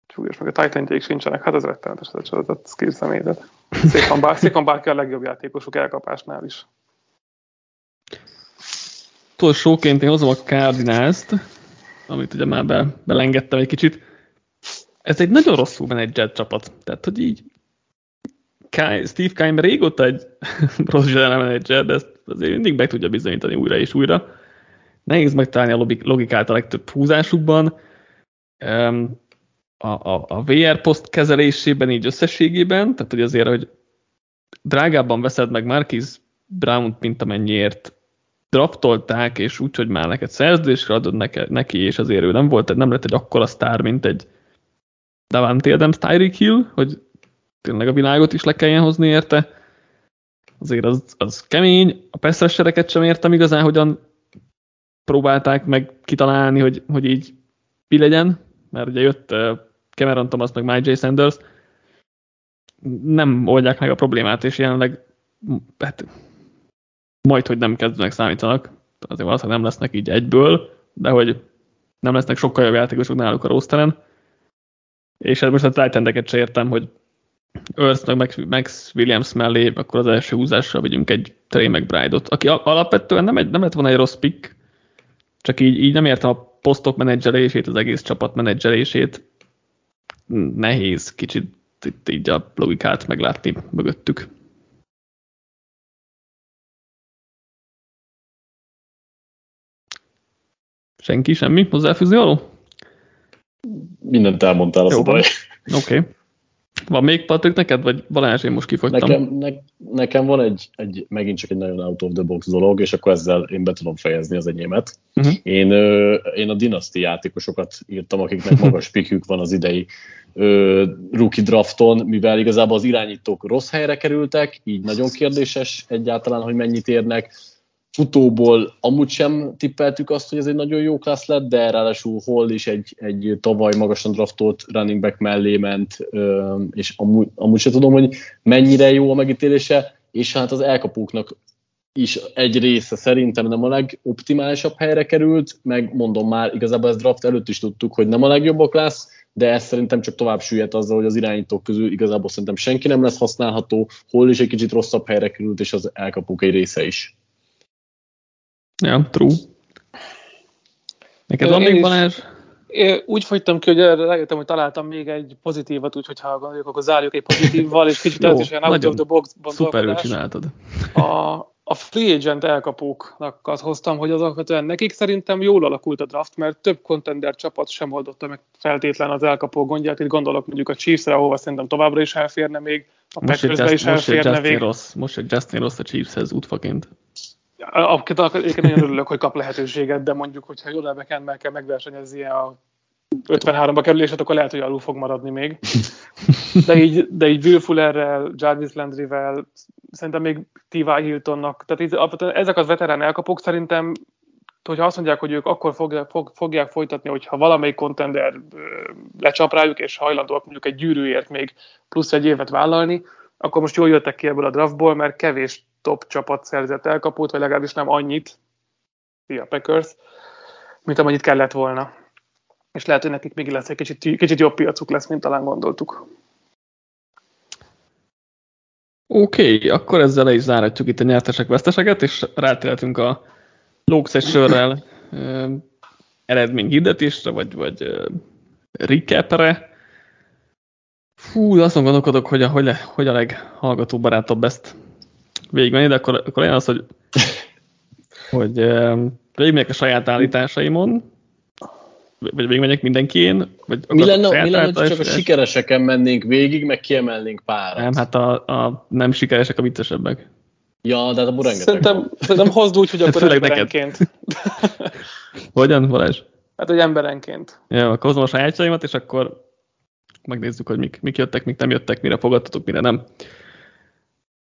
Csúlyos, meg a titan sincsenek, hát ez rettenetes ez a skill személyzet. Szépen bár, szépen bárki a legjobb játékosok elkapásnál is.
Utolsóként én hozom a cardinals amit ugye már be, belengedtem egy kicsit. Ez egy nagyon rosszul menedzselt csapat. Tehát, hogy így Steve Keim régóta egy rossz general manager, de ezt azért mindig meg tudja bizonyítani újra és újra. Nehéz megtalálni a logikát a legtöbb húzásukban a, a, VR poszt kezelésében így összességében, tehát hogy azért, hogy drágábban veszed meg Marquis Brown-t, mint amennyiért draftolták, és úgy, hogy már neked szerződésre adod neke, neki, és azért ő nem volt, nem lett egy akkora sztár, mint egy Davante Adams, Tyreek Hill, hogy tényleg a világot is le kelljen hozni érte. Azért az, az kemény, a pesszessereket sem értem igazán, hogyan próbálták meg kitalálni, hogy, hogy így mi legyen, mert ugye jött Cameron Thomas meg Mike J. Sanders, nem oldják meg a problémát, és jelenleg hát, majd, hogy nem kezdenek számítanak, azért valószínűleg nem lesznek így egyből, de hogy nem lesznek sokkal jobb játékosok náluk a rosteren. És hát most a titan se értem, hogy Earth meg Max Williams mellé, akkor az első húzással vegyünk egy Trey McBride-ot, aki alapvetően nem, egy, nem lett volna egy rossz pick, csak így, így nem értem a posztok menedzselését, az egész csapat menedzselését, nehéz kicsit itt így a logikát meglátni mögöttük. Senki, semmi hozzáfűzni való?
Mindent elmondtál, az Jó, a baj.
Oké. Okay. Van még Patrik neked, vagy Balázs, én most kifogytam?
Nekem, ne, nekem van egy, egy, megint csak egy nagyon out of the box dolog, és akkor ezzel én be tudom fejezni az enyémet. Uh-huh. Én, ö, én a dinaszti játékosokat írtam, akiknek magas pikük van az idei ö, rookie drafton, mivel igazából az irányítók rossz helyre kerültek, így nagyon kérdéses egyáltalán, hogy mennyit érnek futóból amúgy sem tippeltük azt, hogy ez egy nagyon jó klassz lett, de ráadásul Hall is egy, egy tavaly magasan draftolt running back mellé ment, és amúgy, amúgy sem tudom, hogy mennyire jó a megítélése, és hát az elkapóknak is egy része szerintem nem a legoptimálisabb helyre került, meg mondom már, igazából ez draft előtt is tudtuk, hogy nem a legjobbak lesz, de ez szerintem csak tovább süllyed azzal, hogy az irányítók közül igazából szerintem senki nem lesz használható, hol is egy kicsit rosszabb helyre került, és az elkapók egy része is.
Ja, true. Neked van még Balázs?
Én úgy fogytam ki, hogy rájöttem, hogy találtam még egy pozitívat, úgyhogy ha gondoljuk, akkor zárjuk egy pozitívval, és kicsit ez is olyan out of the box
Szuperül csináltad.
A, a free agent elkapóknak hoztam, hogy azok nekik szerintem jól alakult a draft, mert több contender csapat sem oldotta meg feltétlen az elkapó gondját. Itt gondolok mondjuk a Chiefs-re, ahova szerintem továbbra is elférne még, a packers is elférne
most
még.
Ross, most egy Justin Ross a Chiefshez útfaként.
Én nagyon örülök, hogy kap lehetőséget, de mondjuk, hogyha jól meg kell megversenyezni a 53-ba kerülését, akkor lehet, hogy alul fog maradni még. De így, de így Will Fullerrel, Jarvis Landryvel, szerintem még T.Y. Hiltonnak, tehát így, ezek az veterán elkapok szerintem, hogyha azt mondják, hogy ők akkor fogják, fog, fogják folytatni, hogyha valamelyik contender lecsap rájuk, és hajlandóak mondjuk egy gyűrűért még plusz egy évet vállalni, akkor most jól jöttek ki ebből a draftból, mert kevés top csapat szerzett elkapót, vagy legalábbis nem annyit, a Packers, mint amennyit kellett volna és lehet, hogy nekik még lesz egy kicsit, kicsit jobb piacuk lesz, mint talán gondoltuk.
Oké, okay, akkor ezzel le is záratjuk itt a nyertesek-veszteseket, és rátérhetünk a lóksz egy sörrel eredményhirdetésre, vagy, vagy recapre. Fú, azon gondolkodok, hogy a, hogy, le, hogy a leghallgatóbarátabb ezt végigmenni, de akkor, akkor olyan az, hogy, hogy végigmegyek a saját állításaimon, vagy végigmegyek mindenkién? Vagy
mi lenne, mi lenne hogy csak a sikereseken mennénk végig, meg kiemelnénk párat?
Nem, hát a, a nem sikeresek a viccesebbek.
Ja, de hát a rengeteg.
Szerintem, szerintem hozd úgy, hogy hát akkor emberenként.
Hogyan, Balázs?
Hát, hogy emberenként.
Ja, akkor hozom a sajátjaimat, és akkor megnézzük, hogy mik, mik jöttek, mik nem jöttek, mire fogadtatok, mire nem.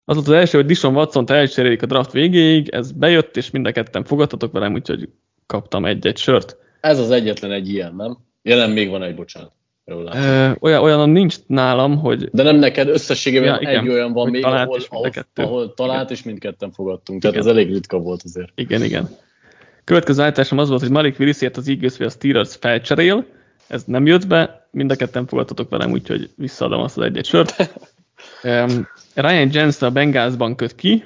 Az volt az első, hogy Dishon Watson-t elcserélik a draft végéig, ez bejött, és mind a ketten fogadtatok velem, úgyhogy kaptam egy-egy sört.
Ez az egyetlen egy ilyen, nem? Nem, még van egy, bocsánat.
Ö, olyan, olyan nincs nálam, hogy...
De nem neked, összességében ja, igen, egy olyan van még, ahol, ahol, ahol talált, igen. és mindketten fogadtunk. Tehát igen. ez elég ritka volt azért.
Igen, igen. Következő állításom az volt, hogy Malik Willisért az Eagles vagy a Steelers felcserél. Ez nem jött be, mind a ketten fogadtatok velem, úgyhogy visszaadom azt az egy-egy sört. Um, Ryan Jensen a Bengalsban köt ki,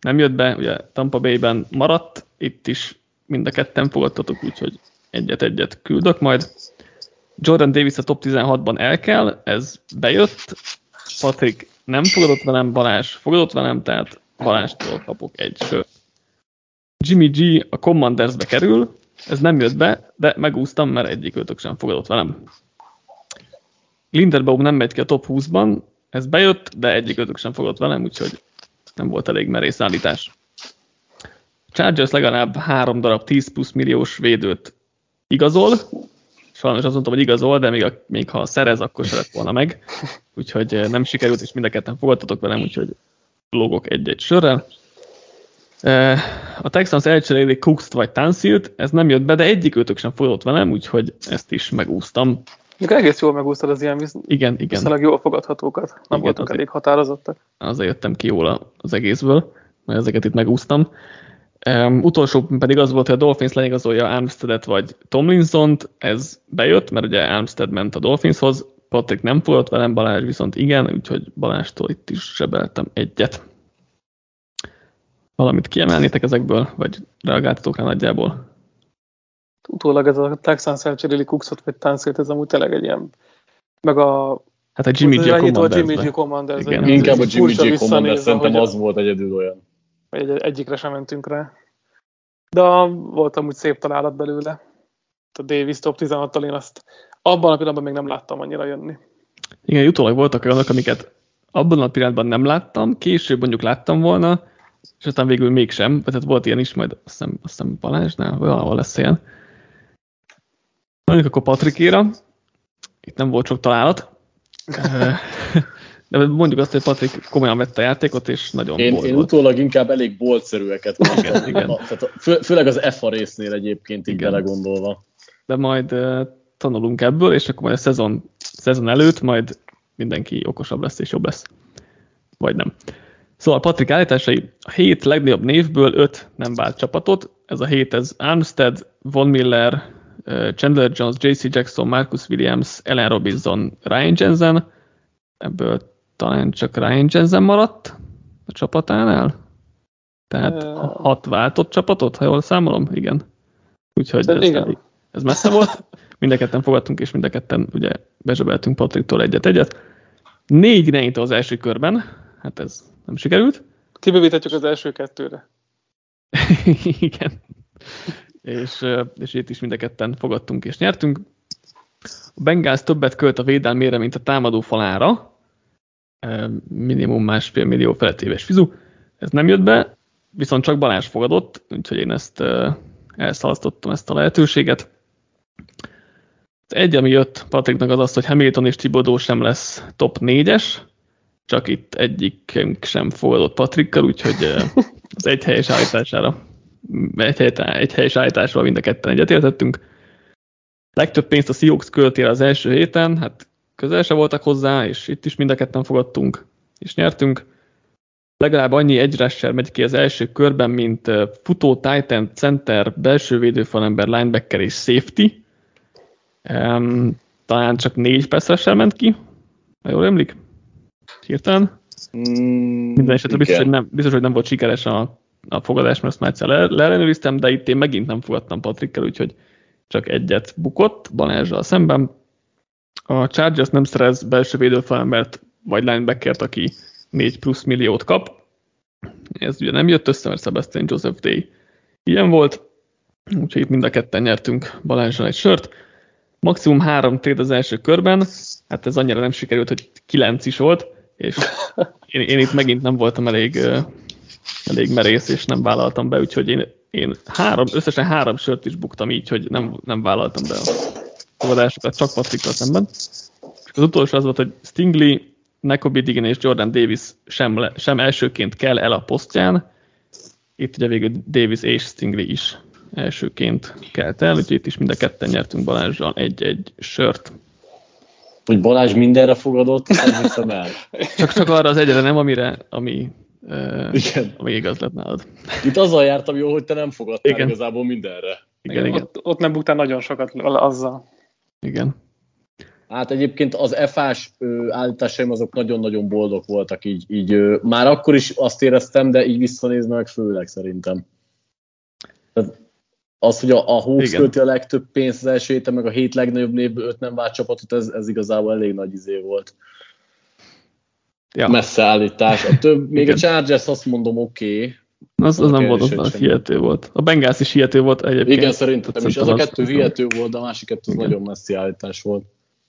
nem jött be, ugye Tampa Bay-ben maradt, itt is mind a ketten fogadtatok, úgyhogy egyet-egyet küldök majd. Jordan Davis a top 16-ban el kell, ez bejött. Patrik nem fogadott velem, Balázs fogadott velem, tehát Balástól kapok egy sört. Jimmy G a Commandersbe kerül, ez nem jött be, de megúsztam, mert egyik őtök sem fogadott velem. Linderbaum nem megy ki a top 20-ban, ez bejött, de egyik őtök sem fogadott velem, úgyhogy nem volt elég merész állítás. Chargers legalább három darab 10 plusz milliós védőt igazol, sajnos azt mondtam, hogy igazol, de még, a, még ha szerez, akkor se lett volna meg. Úgyhogy eh, nem sikerült, és mind a ketten fogadtatok velem, úgyhogy logok egy-egy sörrel. Eh, a Texans elcseréli Cooks-t vagy Tansilt, ez nem jött be, de egyik sem fogadott velem, úgyhogy ezt is megúsztam.
Még egész jól megúsztad az ilyen visz...
igen, igen.
viszonylag jól fogadhatókat. Nem igen, voltunk elég határozottak.
Azért jöttem ki jól az egészből, mert ezeket itt megúsztam. Um, utolsó pedig az volt, hogy a Dolphins leigazolja Armsteadet vagy Tomlinsont, ez bejött, mert ugye Armstead ment a Dolphinshoz, Patrick nem fogadott velem, Balázs viszont igen, úgyhogy Balástól itt is sebeltem egyet. Valamit kiemelnétek ezekből, vagy reagáltatok rá nagyjából?
Utólag ez a Texans elcseréli Cooksot vagy Tansilt, ez amúgy tényleg egy ilyen, meg a
Hát a Jimmy G.
Commanders. A Jimmy G. Commanders.
Igen. Inkább a Jimmy G. Commanders, szerintem az volt egyedül olyan
egy, egyikre sem mentünk rá. De volt amúgy szép találat belőle. A Davis top 16-tal én azt abban a pillanatban még nem láttam annyira jönni.
Igen, utólag voltak olyanok, amiket abban a pillanatban nem láttam, később mondjuk láttam volna, és aztán végül mégsem, tehát volt ilyen is, majd azt hiszem, azt hiszem Balázsnál, valahol lesz ilyen. Mondjuk akkor Patrikéra, itt nem volt sok találat. De mondjuk azt, hogy Patrik komolyan vette a játékot, és nagyon
én, én utólag inkább elég boltszerűeket mondtam. igen, igen. Tehát fő, főleg az FA résznél egyébként így belegondolva.
De majd uh, tanulunk ebből, és akkor majd a szezon, szezon előtt majd mindenki okosabb lesz és jobb lesz. Vagy nem. Szóval Patrik állításai a hét legnagyobb névből öt nem vált csapatot. Ez a hét ez Armstead, Von Miller, Chandler Jones, JC Jackson, Marcus Williams, Ellen Robinson, Ryan Jensen. Ebből talán csak Ryan Jensen maradt a csapatánál. Tehát hat váltott csapatot, ha jól számolom, igen. Úgyhogy ez, igen. ez messze volt. Mind fogadtunk, és mind ugye bezsebeltünk Patriktól egyet-egyet. Négy irányító az első körben, hát ez nem sikerült.
Kibővítetjük az első kettőre.
Igen. És, és itt is mind a ketten fogadtunk és nyertünk. A Bengals többet költ a védelmére, mint a támadó falára. Minimum másfél millió felett éves fizu. Ez nem jött be, viszont csak Balázs fogadott, úgyhogy én ezt elszalasztottam ezt a lehetőséget. Az egy, ami jött Patriknak az az, hogy Hamilton és Tibodó sem lesz top 4-es, csak itt egyikünk sem fogadott Patrikkal, úgyhogy az egy helyes állítására, egy, hely, egy helyes állításról mind a ketten egyetértettünk. Legtöbb pénzt a Seahawks költi az első héten, hát közel se voltak hozzá, és itt is mind a ketten fogadtunk, és nyertünk. Legalább annyi egy megy ki az első körben, mint futó, titan, center, belső védőfalember, linebacker és safety. Um, talán csak négy percre ment ki, ha jól emlik? Hirtelen? Mm, Minden esetre biztos, hogy nem, biztos, hogy nem volt sikeres a, a fogadás, mert azt már egyszer le, leellenőriztem, de itt én megint nem fogadtam Patrikkel, úgyhogy csak egyet bukott Balázsral szemben. A Chargers nem szerez belső védőfalembert vagy linebackert, aki 4 plusz milliót kap. Ez ugye nem jött össze, mert Sebastian Joseph Day ilyen volt, úgyhogy itt mind a ketten nyertünk Balázsral egy sört. Maximum három trade az első körben, hát ez annyira nem sikerült, hogy kilenc is volt, és én, én itt megint nem voltam elég, elég merész, és nem vállaltam be, úgyhogy én, én három, összesen három sört is buktam így, hogy nem, nem vállaltam be a fogadásokat, csak Patrikkal szemben. És az utolsó az volt, hogy Stingley, Nekobi Diggin és Jordan Davis sem, le, sem elsőként kell el a posztján. Itt ugye végül Davis és Stingley is elsőként kelt el, úgyhogy itt is mind a ketten nyertünk Balázsral egy-egy sört.
Hogy Balázs mindenre fogadott, nem hiszem el.
Csak, csak arra az egyre nem, amire, ami, igen. ami igaz lett nálad.
Itt azzal jártam jó, hogy te nem fogadtál igen. igazából mindenre.
Igen, igen. igen. Ott, ott nem buktál nagyon sokat azzal.
Igen.
Hát egyébként az FA-s állításaim azok nagyon-nagyon boldog voltak, így, így ö, már akkor is azt éreztem, de így visszanézve meg főleg szerintem. Tehát az, hogy a, a Hawks költi a legtöbb pénzt az első héten, meg a hét legnagyobb névből öt nem vált csapatot, ez, ez igazából elég nagy izé volt. Ja. Messze állítás. A több, még Igen. a Chargers azt mondom oké. Okay.
Az, az nem volt, az, az hihető volt. A Bengals is hihető volt egyébként.
Igen, szerintem is. Az, az a kettő az hihető volt, de a másik kettő az nagyon messzi állítás volt.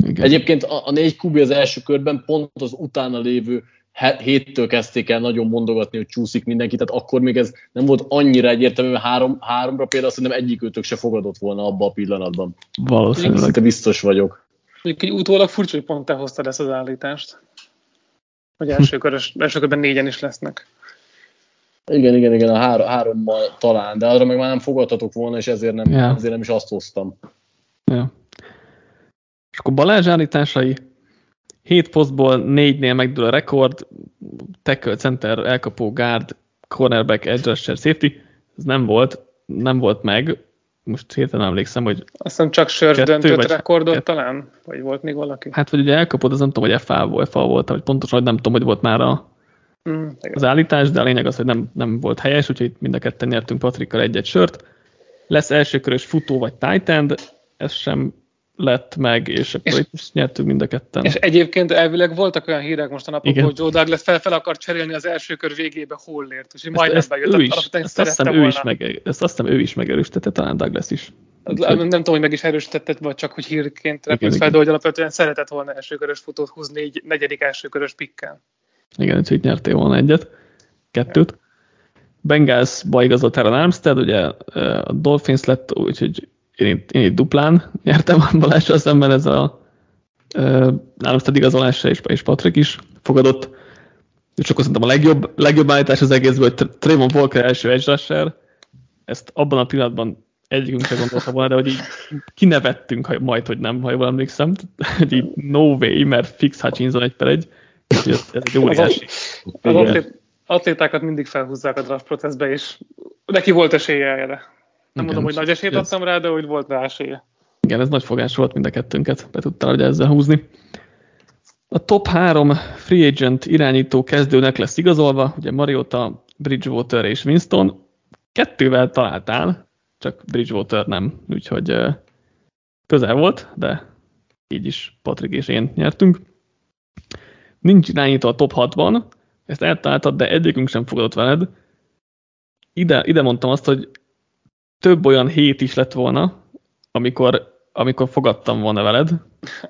Igen. Egyébként a, a négy kubi az első körben pont az utána lévő héttől kezdték el nagyon mondogatni, hogy csúszik mindenki, tehát akkor még ez nem volt annyira egyértelmű, mert három, háromra például szerintem egyikőtök se fogadott volna abba a pillanatban.
Valószínűleg.
Szinte biztos vagyok.
Mondjuk egy utólag furcsa, hogy pont te hoztad ezt az állítást. Hogy első, körös, első körben négyen is lesznek.
Igen, igen, igen, a három, hárommal talán, de arra meg már nem fogadhatok volna, és ezért nem, ja. ezért nem is azt hoztam.
Ja. És akkor Balázs állításai 7 posztból 4-nél megdől a rekord, tackle, center, elkapó, guard, cornerback, edge rusher, safety, ez nem volt, nem volt meg, most hirtelen emlékszem, hogy...
Azt hiszem csak Sörf döntött rekordot kettő. talán? Vagy volt még valaki?
Hát, vagy ugye elkapod, az nem tudom, hogy FA volt, FA volt, vagy pontosan, hogy nem tudom, hogy volt már a, mm, az állítás, de a lényeg az, hogy nem, nem volt helyes, úgyhogy mind a ketten nyertünk Patrikkal egy-egy sört. Lesz elsőkörös futó vagy tight end, ez sem lett meg, és akkor és, itt nyertünk mind a ketten.
És egyébként elvileg voltak olyan hírek most a napokban, hogy Joe Douglas fel, fel akar cserélni az első kör végébe Hollért, és majdnem ezt, bejött. Ő is, ezt,
azt hiszem, ő is meg, ezt azt hiszem ő is megerősítette, talán Douglas is.
Úgy, nem, nem tudom, hogy meg is erősítetted, vagy csak, hogy hírként repült fel, de hogy alapvetően szeretett volna elsőkörös futót húzni egy negyedik elsőkörös pikkel.
Igen, úgyhogy nyertél volna egyet, kettőt. Bengals baigazott Aaron Armstead, ugye a Dolphins lett, úgyhogy én itt, én itt duplán nyertem a Balással szemben, ez a nálam pedig igazolásra és, és Patrick is fogadott. És akkor szerintem a legjobb, legjobb állítás az egészből, hogy Trayvon Walker első edge rusher, ezt abban a pillanatban egyikünk sem gondolta volna, de hogy így kinevettünk ha, majd, hogy nem, ha jól emlékszem, hogy így no way, mert fix Hutchinson egy per egy, ez, ez egy óriási.
Az, az atlétákat mindig felhúzzák a draft processbe, és neki volt esélye erre. Nem Igen, mondom, hogy nagy esélyt adtam rá, de úgy volt rá esélye.
Igen, ez nagy fogás volt mind a kettőnket, be tudtál ugye ezzel húzni. A top 3 free agent irányító kezdőnek lesz igazolva, ugye Mariota, Bridgewater és Winston. Kettővel találtál, csak Bridgewater nem, úgyhogy közel volt, de így is Patrick és én nyertünk. Nincs irányító a top 6-ban, ezt eltaláltad, de egyikünk sem fogadott veled. Ide, ide mondtam azt, hogy több olyan hét is lett volna, amikor, amikor fogadtam volna veled,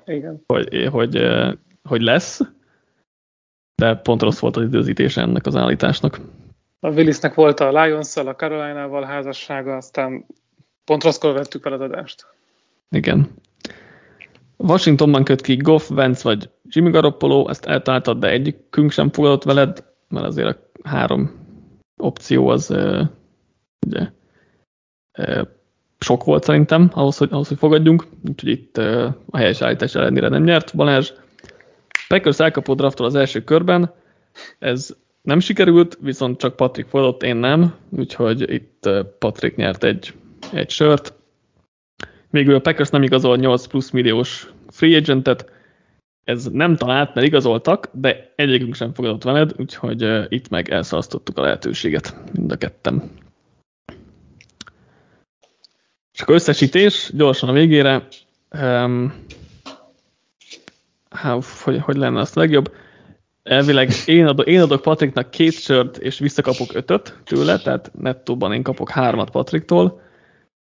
Igen.
hogy, hogy, hogy lesz, de pont rossz volt az időzítés ennek az állításnak.
A Willisnek volt a lions a Caroline-val házassága, aztán pont rosszkor vettük fel az adást.
Igen. Washingtonban köt ki Goff, Vance vagy Jimmy Garoppolo, ezt eltaláltad, de egyikünk sem fogadott veled, mert azért a három opció az uh, ugye, sok volt szerintem ahhoz, hogy, ahhoz, hogy fogadjunk, úgyhogy itt a helyes állítás ellenére nem nyert Balázs. Packers elkapott drafttól az első körben, ez nem sikerült, viszont csak Patrick fogadott, én nem, úgyhogy itt Patrick nyert egy, egy sört. Végül a Packers nem igazol 8 plusz milliós free agentet, ez nem talált, mert igazoltak, de egyikünk sem fogadott veled, úgyhogy itt meg elszalasztottuk a lehetőséget mind a kettem. Csak összesítés, gyorsan a végére. Um, há, hogy, hogy lenne az legjobb? Elvileg én adok, én adok Patricknak két sört, és visszakapok ötöt tőle, tehát nettóban én kapok hármat Patricktól.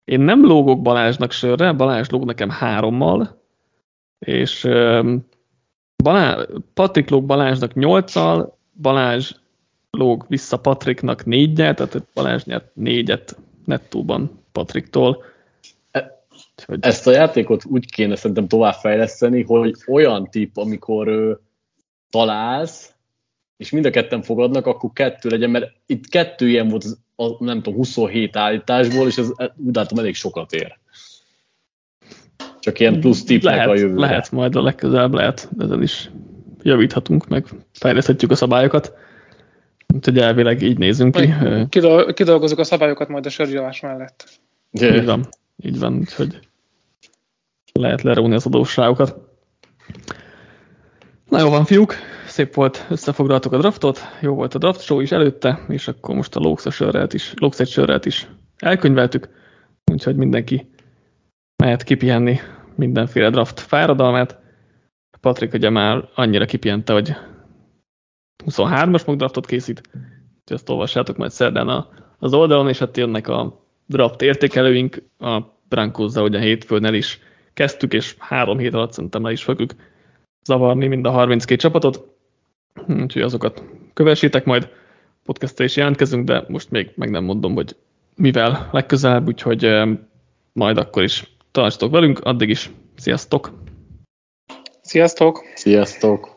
Én nem lógok Balázsnak sörre, Balázs lóg nekem hárommal, és um, Balázs, Patrik lóg Balázsnak nyolccal, Balázs lóg vissza Patriknak négyet, tehát Balázs nyert négyet nettóban Patriktól.
Hogy... Ezt a játékot úgy kéne szerintem továbbfejleszteni, hogy olyan tip, amikor ö, találsz, és mind a ketten fogadnak, akkor kettő legyen, mert itt kettő ilyen volt, az, a, nem tudom, 27 állításból, és ez úgy látom elég sokat ér. Csak ilyen plusz tipnek
lehet,
a jövőre.
Lehet, majd a legközelebb lehet, ezen is javíthatunk, meg fejleszthetjük a szabályokat. Úgyhogy elvileg így nézünk ki.
Kidolgozunk a szabályokat majd a sörgyalás mellett.
Yeah. Így van, így van, úgyhogy lehet leróni az adósságokat. Na jó van, fiúk, szép volt, összefoglaltuk a draftot, jó volt a draft show is előtte, és akkor most a Lóksz sörrelt is, Lóksz sörrelt is elkönyveltük, úgyhogy mindenki mehet kipihenni mindenféle draft fáradalmát. Patrik ugye már annyira kipihente, hogy 23-as mock draftot készít, úgyhogy ezt olvassátok majd szerdán a, az oldalon, és hát jönnek a draft értékelőink, a Brankózzal ugye hétfőn el is kezdtük, és három hét alatt szerintem le is fogjuk zavarni mind a 32 csapatot, úgyhogy azokat kövessétek majd, podcastra is jelentkezünk, de most még meg nem mondom, hogy mivel legközelebb, úgyhogy majd akkor is tartsatok velünk, addig is sziasztok!
Sziasztok!
Sziasztok!